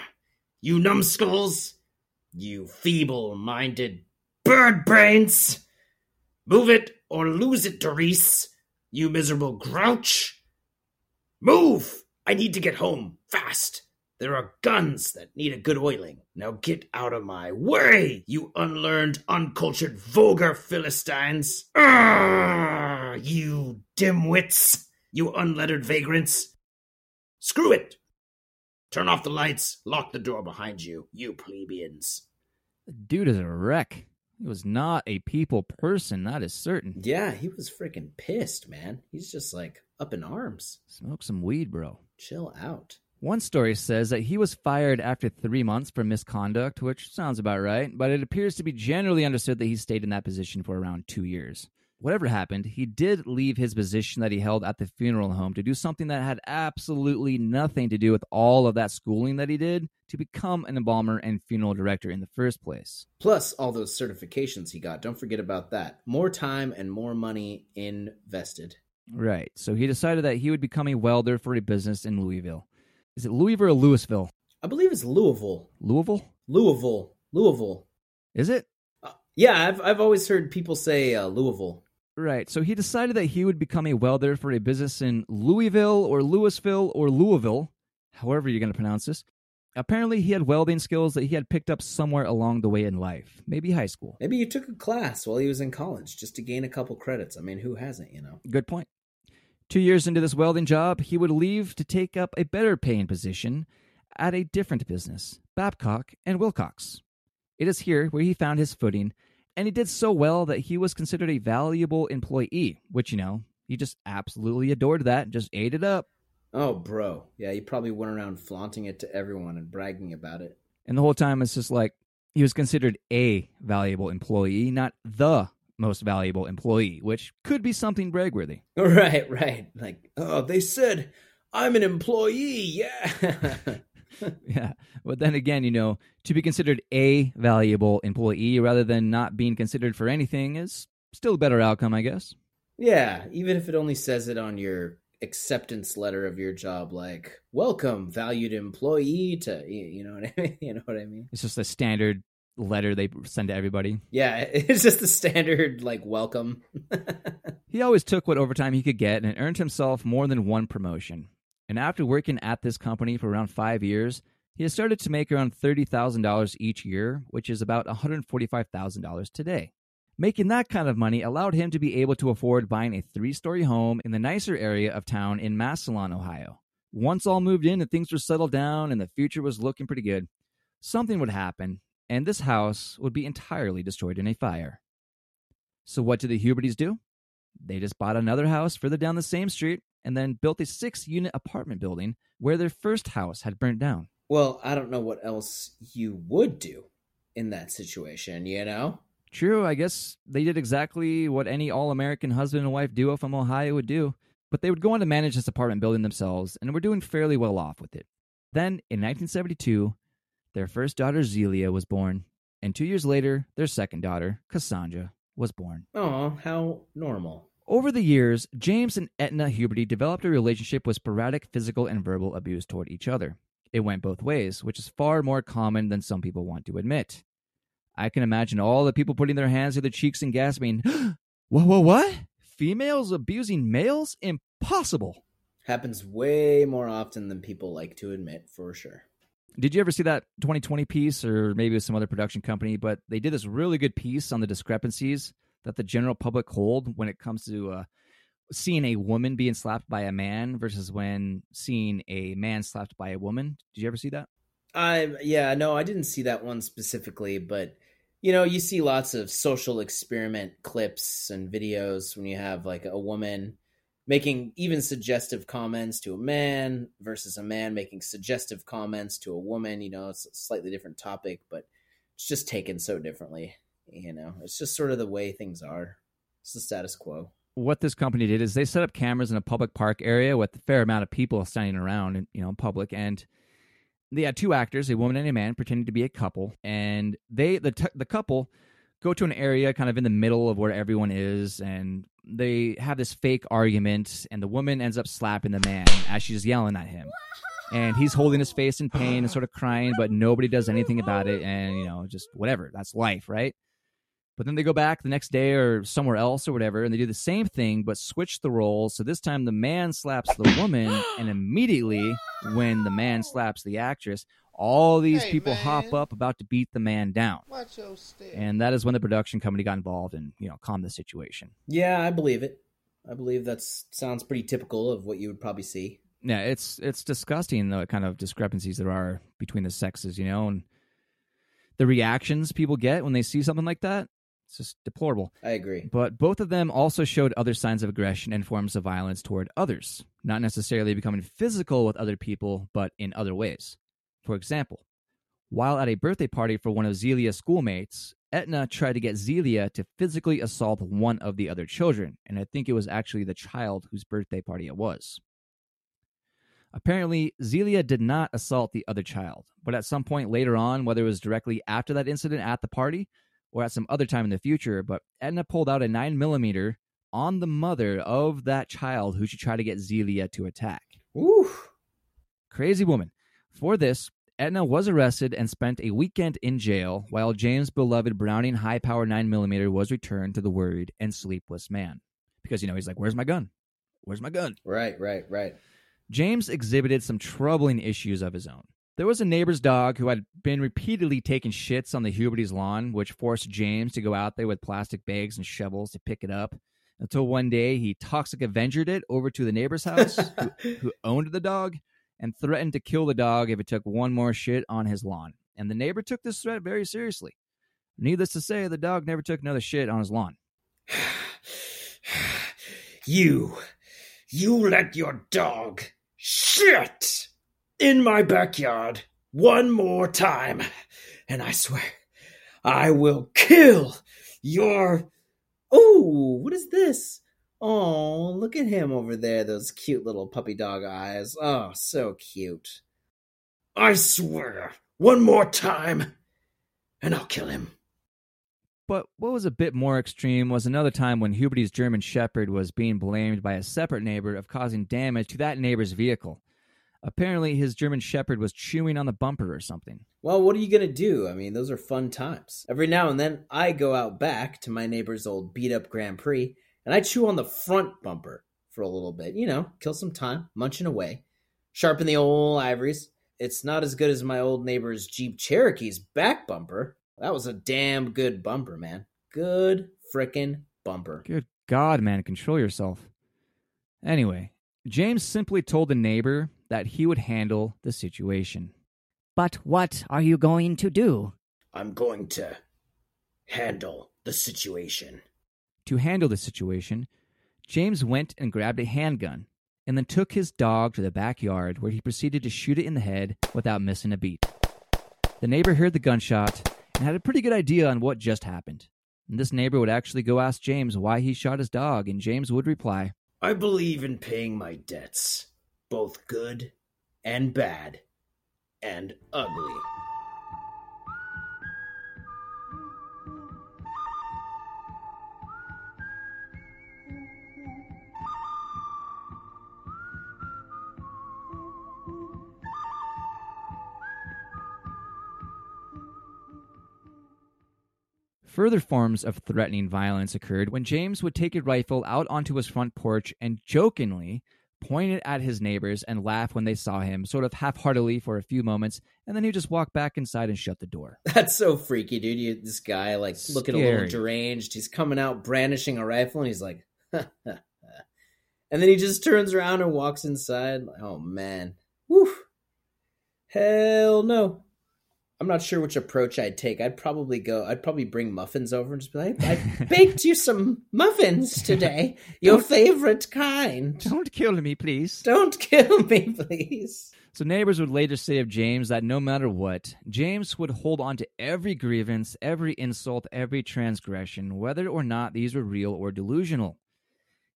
You numbskulls! You feeble minded bird brains! Move it or lose it, Doris! You miserable grouch! Move! I need to get home fast. There are guns that need a good oiling. Now get out of my way, you unlearned, uncultured, vulgar Philistines! Ah, you dimwits! You unlettered vagrants! Screw it! Turn off the lights, lock the door behind you, you plebeians. The dude is a wreck. He was not a people person, that is certain. Yeah, he was freaking pissed, man. He's just like up in arms. Smoke some weed, bro. Chill out. One story says that he was fired after three months for misconduct, which sounds about right, but it appears to be generally understood that he stayed in that position for around two years. Whatever happened, he did leave his position that he held at the funeral home to do something that had absolutely nothing to do with all of that schooling that he did to become an embalmer and funeral director in the first place. Plus, all those certifications he got. Don't forget about that. More time and more money invested. Right. So he decided that he would become a welder for a business in Louisville. Is it Louisville or Louisville? I believe it's Louisville. Louisville? Louisville. Louisville. Is it? Uh, yeah, I've I've always heard people say uh, Louisville. Right. So he decided that he would become a welder for a business in Louisville or Louisville or Louisville, however you're going to pronounce this. Apparently, he had welding skills that he had picked up somewhere along the way in life, maybe high school. Maybe he took a class while he was in college just to gain a couple credits. I mean, who hasn't, you know? Good point. Two years into this welding job, he would leave to take up a better paying position at a different business, Babcock and Wilcox. It is here where he found his footing, and he did so well that he was considered a valuable employee, which, you know, he just absolutely adored that, and just ate it up. Oh, bro. Yeah, he probably went around flaunting it to everyone and bragging about it. And the whole time it's just like he was considered a valuable employee, not the most valuable employee, which could be something bragworthy. Right, right. Like, oh, they said I'm an employee. Yeah. yeah. But then again, you know, to be considered a valuable employee rather than not being considered for anything is still a better outcome, I guess. Yeah, even if it only says it on your acceptance letter of your job, like "Welcome, valued employee." To you know what I mean? You know what I mean? It's just a standard letter they send to everybody. Yeah, it's just the standard like welcome. he always took what overtime he could get and earned himself more than one promotion. And after working at this company for around five years, he has started to make around $30,000 each year, which is about $145,000 today. Making that kind of money allowed him to be able to afford buying a three story home in the nicer area of town in Massillon, Ohio. Once all moved in and things were settled down and the future was looking pretty good, something would happen, and this house would be entirely destroyed in a fire. So, what did the Hubertys do? They just bought another house further down the same street and then built a six unit apartment building where their first house had burnt down. Well, I don't know what else you would do in that situation, you know? True, I guess they did exactly what any all American husband and wife duo from Ohio would do, but they would go on to manage this apartment building themselves and were doing fairly well off with it. Then, in 1972, their first daughter Zelia was born, and two years later, their second daughter, Cassandra, was born. Oh, how normal. Over the years, James and Etna Huberty developed a relationship with sporadic physical and verbal abuse toward each other. It went both ways, which is far more common than some people want to admit. I can imagine all the people putting their hands to their cheeks and gasping, Whoa, whoa, what? Females abusing males? Impossible. Happens way more often than people like to admit, for sure. Did you ever see that 2020 piece, or maybe it was some other production company? But they did this really good piece on the discrepancies that the general public hold when it comes to uh, seeing a woman being slapped by a man versus when seeing a man slapped by a woman. Did you ever see that? I yeah, no, I didn't see that one specifically, but you know, you see lots of social experiment clips and videos when you have like a woman making even suggestive comments to a man versus a man making suggestive comments to a woman. You know, it's a slightly different topic, but it's just taken so differently. You know, it's just sort of the way things are. It's the status quo. What this company did is they set up cameras in a public park area with a fair amount of people standing around, you know, in public, and they had two actors, a woman and a man, pretending to be a couple, and they the t- the couple go to an area kind of in the middle of where everyone is, and they have this fake argument, and the woman ends up slapping the man as she's yelling at him. And he's holding his face in pain and sort of crying, but nobody does anything about it. And, you know, just whatever. That's life, right? But then they go back the next day or somewhere else or whatever, and they do the same thing, but switch the roles. So this time the man slaps the woman, and immediately when the man slaps the actress, all these Hey, people man. hop up about to beat the man down. Watch your step. And that is when the production company got involved and, you know, calmed the situation. Yeah, I believe it. I believe that sounds pretty typical of what you would probably see. Yeah, it's it's disgusting the kind of discrepancies there are between the sexes, you know, and the reactions people get when they see something like that. It's just deplorable. I agree. But both of them also showed other signs of aggression and forms of violence toward others, not necessarily becoming physical with other people, but in other ways. For example, while at a birthday party for one of Zelia's schoolmates, Etna tried to get Zelia to physically assault one of the other children, and I think it was actually the child whose birthday party it was. Apparently, Zelia did not assault the other child, but at some point later on, whether it was directly after that incident at the party or at some other time in the future, but Edna pulled out a 9mm on the mother of that child who she tried to get Zelia to attack. Ooh. Crazy woman. For this, Edna was arrested and spent a weekend in jail while James' beloved Browning high power 9mm was returned to the worried and sleepless man. Because, you know, he's like, Where's my gun? Where's my gun? Right, right, right. James exhibited some troubling issues of his own. There was a neighbor's dog who had been repeatedly taking shits on the Huberty's lawn, which forced James to go out there with plastic bags and shovels to pick it up. Until one day he toxic avengered it over to the neighbor's house, who, who owned the dog, and threatened to kill the dog if it took one more shit on his lawn. And the neighbor took this threat very seriously. Needless to say, the dog never took another shit on his lawn. You, you let your dog shit in my backyard one more time, and I swear I will kill your. Oh, what is this? Oh, look at him over there, those cute little puppy dog eyes. Oh, so cute. I swear, one more time, and I'll kill him. But what was a bit more extreme was another time when Huberty's German Shepherd was being blamed by a separate neighbor of causing damage to that neighbor's vehicle. Apparently, his German Shepherd was chewing on the bumper or something. Well, what are you going to do? I mean, those are fun times. Every now and then, I go out back to my neighbor's old beat up Grand Prix and I chew on the front bumper for a little bit. You know, kill some time, munching away, sharpen the old ivories. It's not as good as my old neighbor's Jeep Cherokee's back bumper. That was a damn good bumper, man. Good frickin' bumper. Good God, man, control yourself. Anyway, James simply told the neighbor that he would handle the situation. But what are you going to do? I'm going to handle the situation. To handle the situation, James went and grabbed a handgun and then took his dog to the backyard where he proceeded to shoot it in the head without missing a beat. The neighbor heard the gunshot and had a pretty good idea on what just happened. And this neighbor would actually go ask James why he shot his dog, and James would reply, I believe in paying my debts, both good and bad and ugly. Further forms of threatening violence occurred when James would take a rifle out onto his front porch and jokingly point it at his neighbors and laugh when they saw him, sort of half heartedly for a few moments, and then he'd just walk back inside and shut the door. That's so freaky, dude. You, this guy, like, looking a little Scary. deranged. He's coming out brandishing a rifle, and he's like, and then he just turns around and walks inside. Oh, man. Whew. Hell no. I'm not sure which approach I'd take. I'd probably go, I'd probably bring muffins over and just be like, I baked you some muffins today. Your favorite kind. Don't kill me, please. Don't kill me, please. So neighbors would later say of James that no matter what, James would hold on to every grievance, every insult, every transgression, whether or not these were real or delusional.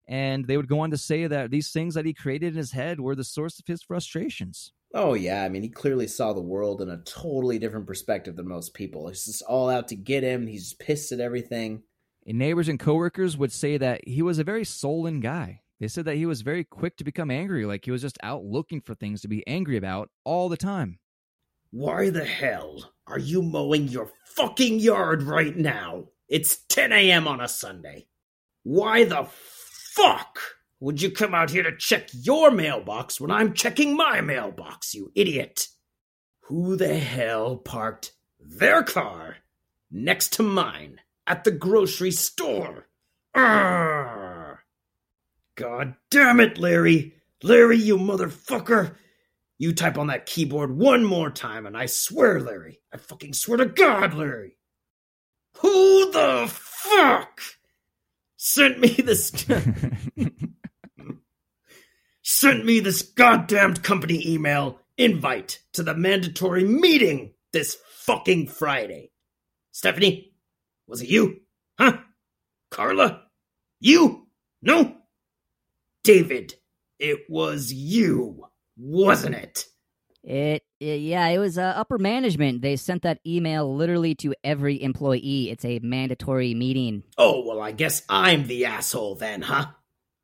And they would go on to say that these things that he created in his head were the source of his frustrations. Oh yeah, I mean he clearly saw the world in a totally different perspective than most people. He's just all out to get him. He's pissed at everything. And neighbors and coworkers would say that he was a very sullen guy. They said that he was very quick to become angry, like he was just out looking for things to be angry about all the time. Why the hell are you mowing your fucking yard right now? It's 10 a.m. on a Sunday. Why the fuck would you come out here to check your mailbox when I'm checking my mailbox, you idiot? Who the hell parked their car next to mine at the grocery store? Arrgh. God damn it, Larry! Larry, you motherfucker! You type on that keyboard one more time, and I swear, Larry, I fucking swear to God, Larry. Who the fuck sent me this? sent me this goddamned company email invite to the mandatory meeting this fucking Friday. Stephanie, was it you? Huh? Carla? You? No? David, it was you, wasn't it? It, it yeah, it was uh, upper management. They sent that email literally to every employee. It's a mandatory meeting. Oh, well, I guess I'm the asshole then, huh?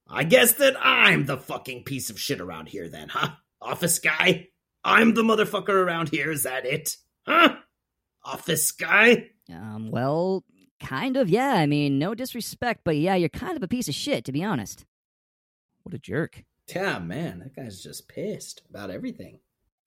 I guess that I'm the fucking piece of shit around here then, huh? Office guy? I'm the motherfucker around here, is that it? Huh? Office guy? Um, well, kind of, yeah. I mean, no disrespect, but yeah, you're kind of a piece of shit, to be honest. What a jerk. Yeah, man, that guy's just pissed about everything.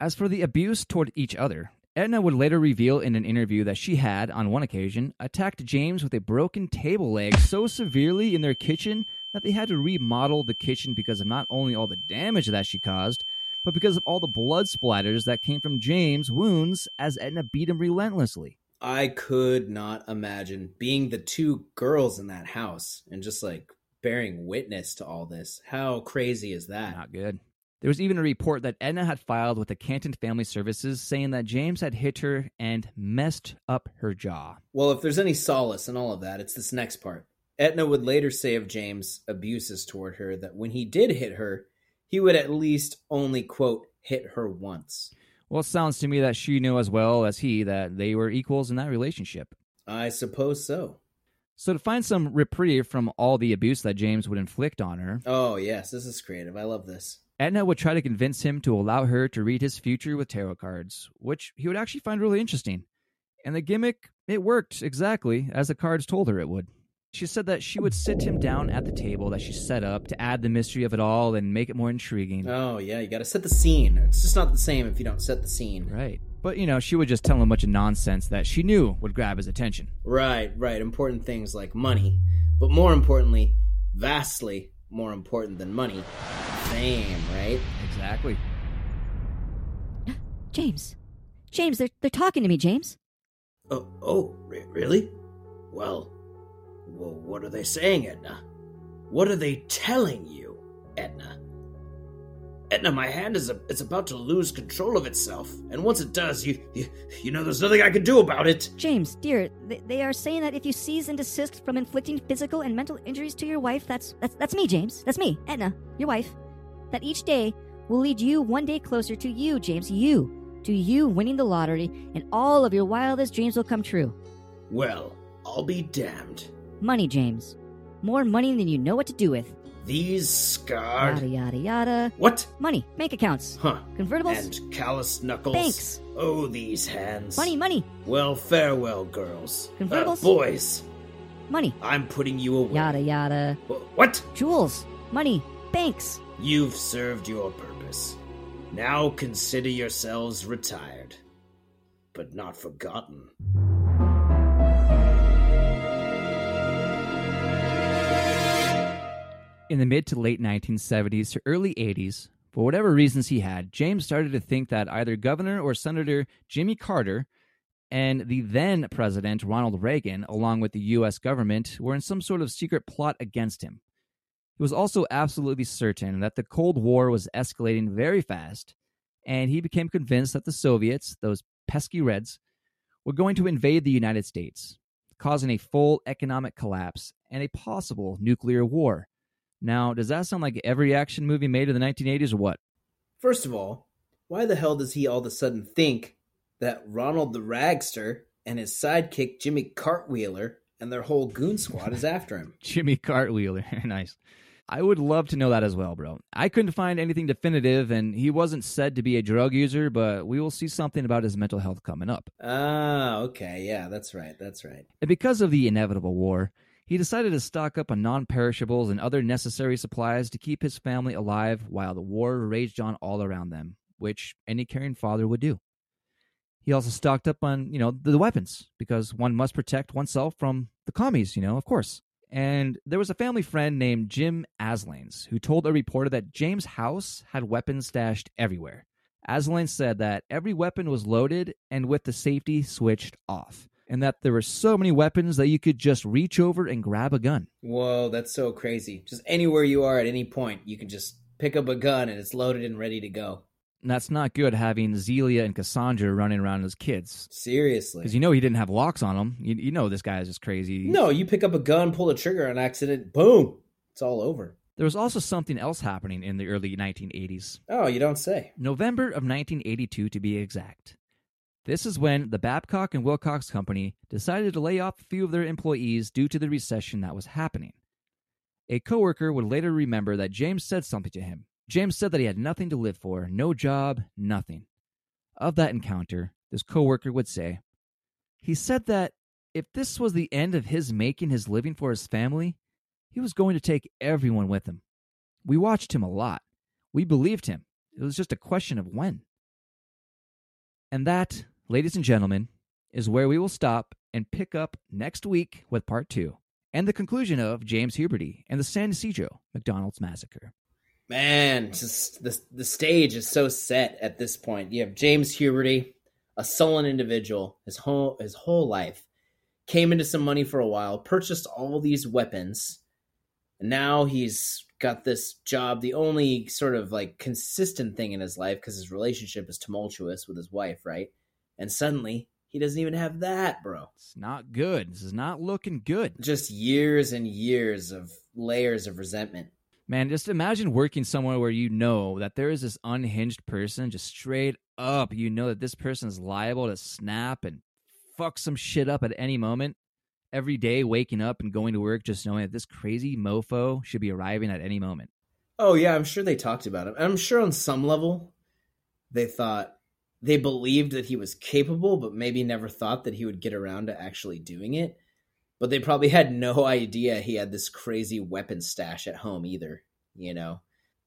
As for the abuse toward each other, Edna would later reveal in an interview that she had, on one occasion, attacked James with a broken table leg so severely in their kitchen that they had to remodel the kitchen because of not only all the damage that she caused, but because of all the blood splatters that came from James' wounds as Edna beat him relentlessly. I could not imagine being the two girls in that house and just like bearing witness to all this. How crazy is that? Not good. There was even a report that Edna had filed with the Canton Family Services saying that James had hit her and messed up her jaw. Well, if there's any solace in all of that, it's this next part. Etna would later say of James' abuses toward her that when he did hit her, he would at least only, quote, hit her once. Well, it sounds to me that she knew as well as he that they were equals in that relationship. I suppose so. So, to find some reprieve from all the abuse that James would inflict on her, Oh, yes, this is creative. I love this. Edna would try to convince him to allow her to read his future with tarot cards, which he would actually find really interesting. And the gimmick, it worked exactly as the cards told her it would. She said that she would sit him down at the table that she set up to add the mystery of it all and make it more intriguing. Oh, yeah, you gotta set the scene. It's just not the same if you don't set the scene. Right. But, you know, she would just tell him a bunch of nonsense that she knew would grab his attention. Right, right. Important things like money. But more importantly, vastly more important than money, fame, right? Exactly. James. James, they're, they're talking to me, James. Oh, oh, re- really? Well, well, what are they saying, Edna? What are they telling you, Edna? Edna, my hand is a, it's about to lose control of itself, and once it does, you, you, you know, there's nothing I can do about it. James, dear, they, they are saying that if you cease and desist from inflicting physical and mental injuries to your wife, that's that's that's me, James. That's me, Edna, your wife. That each day will lead you one day closer to you, James, you, to you winning the lottery, and all of your wildest dreams will come true. Well, I'll be damned. Money, James. More money than you know what to do with. These scarred. Yada yada yada. What? Money, bank accounts, Huh. convertibles, And calloused knuckles. banks, Oh, these hands. money, money, Well, farewell, girls. Uh, Convertibles? boys, money. I'm putting you away. Yada yada. What? Jewels, money, banks. You've served your purpose. Now consider yourselves retired, but not forgotten. In the mid to late 1970s to early 80s, for whatever reasons he had, James started to think that either Governor or Senator Jimmy Carter and the then President Ronald Reagan, along with the U.S. government, were in some sort of secret plot against him. He was also absolutely certain that the Cold War was escalating very fast, and he became convinced that the Soviets, those pesky Reds, were going to invade the United States, causing a full economic collapse and a possible nuclear war. Now, does that sound like every action movie made in the 1980s or what? First of all, why the hell does he all of a sudden think that Ronald the Ragster and his sidekick Jimmy Cartwheeler and their whole goon squad is after him? Jimmy Cartwheeler. nice. I would love to know that as well, bro. I couldn't find anything definitive, and he wasn't said to be a drug user, but we will see something about his mental health coming up. Ah, okay, yeah, that's right, that's right. And because of the inevitable war, he decided to stock up on non perishables and other necessary supplies to keep his family alive while the war raged on all around them, which any caring father would do. He also stocked up on, you know, the weapons because one must protect oneself from the commies, you know, of course. And there was a family friend named Jim Aslanes who told a reporter that James' house had weapons stashed everywhere. Aslanes said that every weapon was loaded and with the safety switched off and that there were so many weapons that you could just reach over and grab a gun. Whoa, that's so crazy. Just anywhere you are at any point, you can just pick up a gun and it's loaded and ready to go. And that's not good having Zelia and Cassandra running around as kids. Seriously. Because you know he didn't have locks on him. You, you know this guy is just crazy. No, you pick up a gun, pull the trigger on accident, boom, it's all over. There was also something else happening in the early 1980s. Oh, you don't say. November of 1982 to be exact. This is when the Babcock and Wilcox Company decided to lay off a few of their employees due to the recession that was happening. A coworker would later remember that James said something to him. James said that he had nothing to live for, no job, nothing. Of that encounter, this coworker would say, he said that if this was the end of his making his living for his family, he was going to take everyone with him. We watched him a lot. We believed him. It was just a question of when. And that, ladies and gentlemen, is where we will stop and pick up next week with part two and the conclusion of James Huberty and the San Ysidro McDonald's Massacre. Man, just the the stage is so set at this point. You have James Huberty, a sullen individual, his whole his whole life, came into some money for a while, purchased all these weapons, and now he's got this job, the only sort of like consistent thing in his life because his relationship is tumultuous with his wife, right? And suddenly he doesn't even have that, bro. It's not good. This is not looking good. Just years and years of layers of resentment. Man, just imagine working somewhere where you know that there is this unhinged person, just straight up. You know that this person is liable to snap and fuck some shit up at any moment. Every day, waking up and going to work, just knowing that this crazy mofo should be arriving at any moment. Oh yeah, I'm sure they talked about him. And I'm sure on some level they thought they believed that he was capable, but maybe never thought that he would get around to actually doing it. But they probably had no idea he had this crazy weapon stash at home either, you know.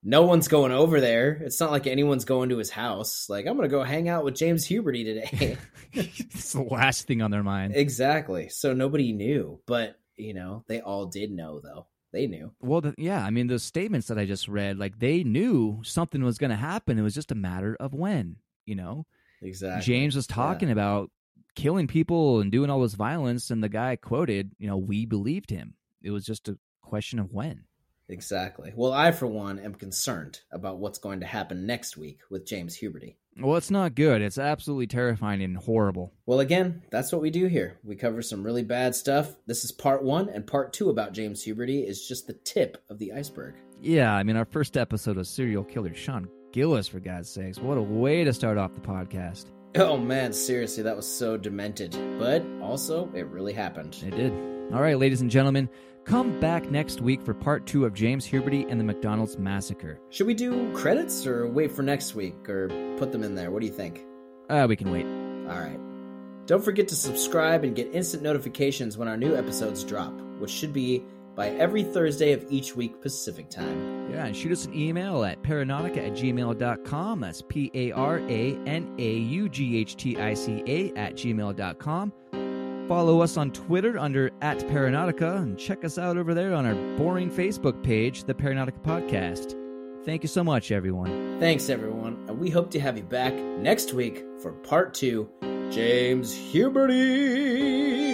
No one's going over there. It's not like anyone's going to his house. Like, I'm going to go hang out with James Huberty today. it's the last thing on their mind. exactly. So nobody knew, but, you know, they all did know though. They knew. Well, the, yeah, I mean, those statements that I just read, like they knew something was going to happen. It was just a matter of when, you know? Exactly. James was talking Yeah. about killing people and doing all this violence, and the guy quoted, you know, we believed him. It was just a question of when. Exactly. Well, I, for one, am concerned about what's going to happen next week with James Huberty. Well, it's not good. It's absolutely terrifying and horrible. Well, again, that's what we do here. We cover some really bad stuff. This is part one, and part two about James Huberty is just the tip of the iceberg. Yeah, I mean, our first episode of serial killer Sean Gillis, for God's sakes. What a way to start off the podcast. Oh man, seriously, that was so demented. But also, it really happened. It did. All right, ladies and gentlemen, come back next week for part two of James Huberty and the McDonald's Massacre. Should we do credits or wait for next week or put them in there? What do you think? Uh, we can wait. All right. Don't forget to subscribe and get instant notifications when our new episodes drop, which should be by every Thursday of each week Pacific time. Yeah, and shoot us an email at paranaughtica at gmail.com. That's P A R A N A U G H T I C A at gmail.com. Follow us on Twitter under at Paranaughtica and check us out over there on our boring Facebook page, the Paranaughtica Podcast. Thank you so much, everyone. Thanks, everyone, and we hope to have you back next week for part two James Huberty.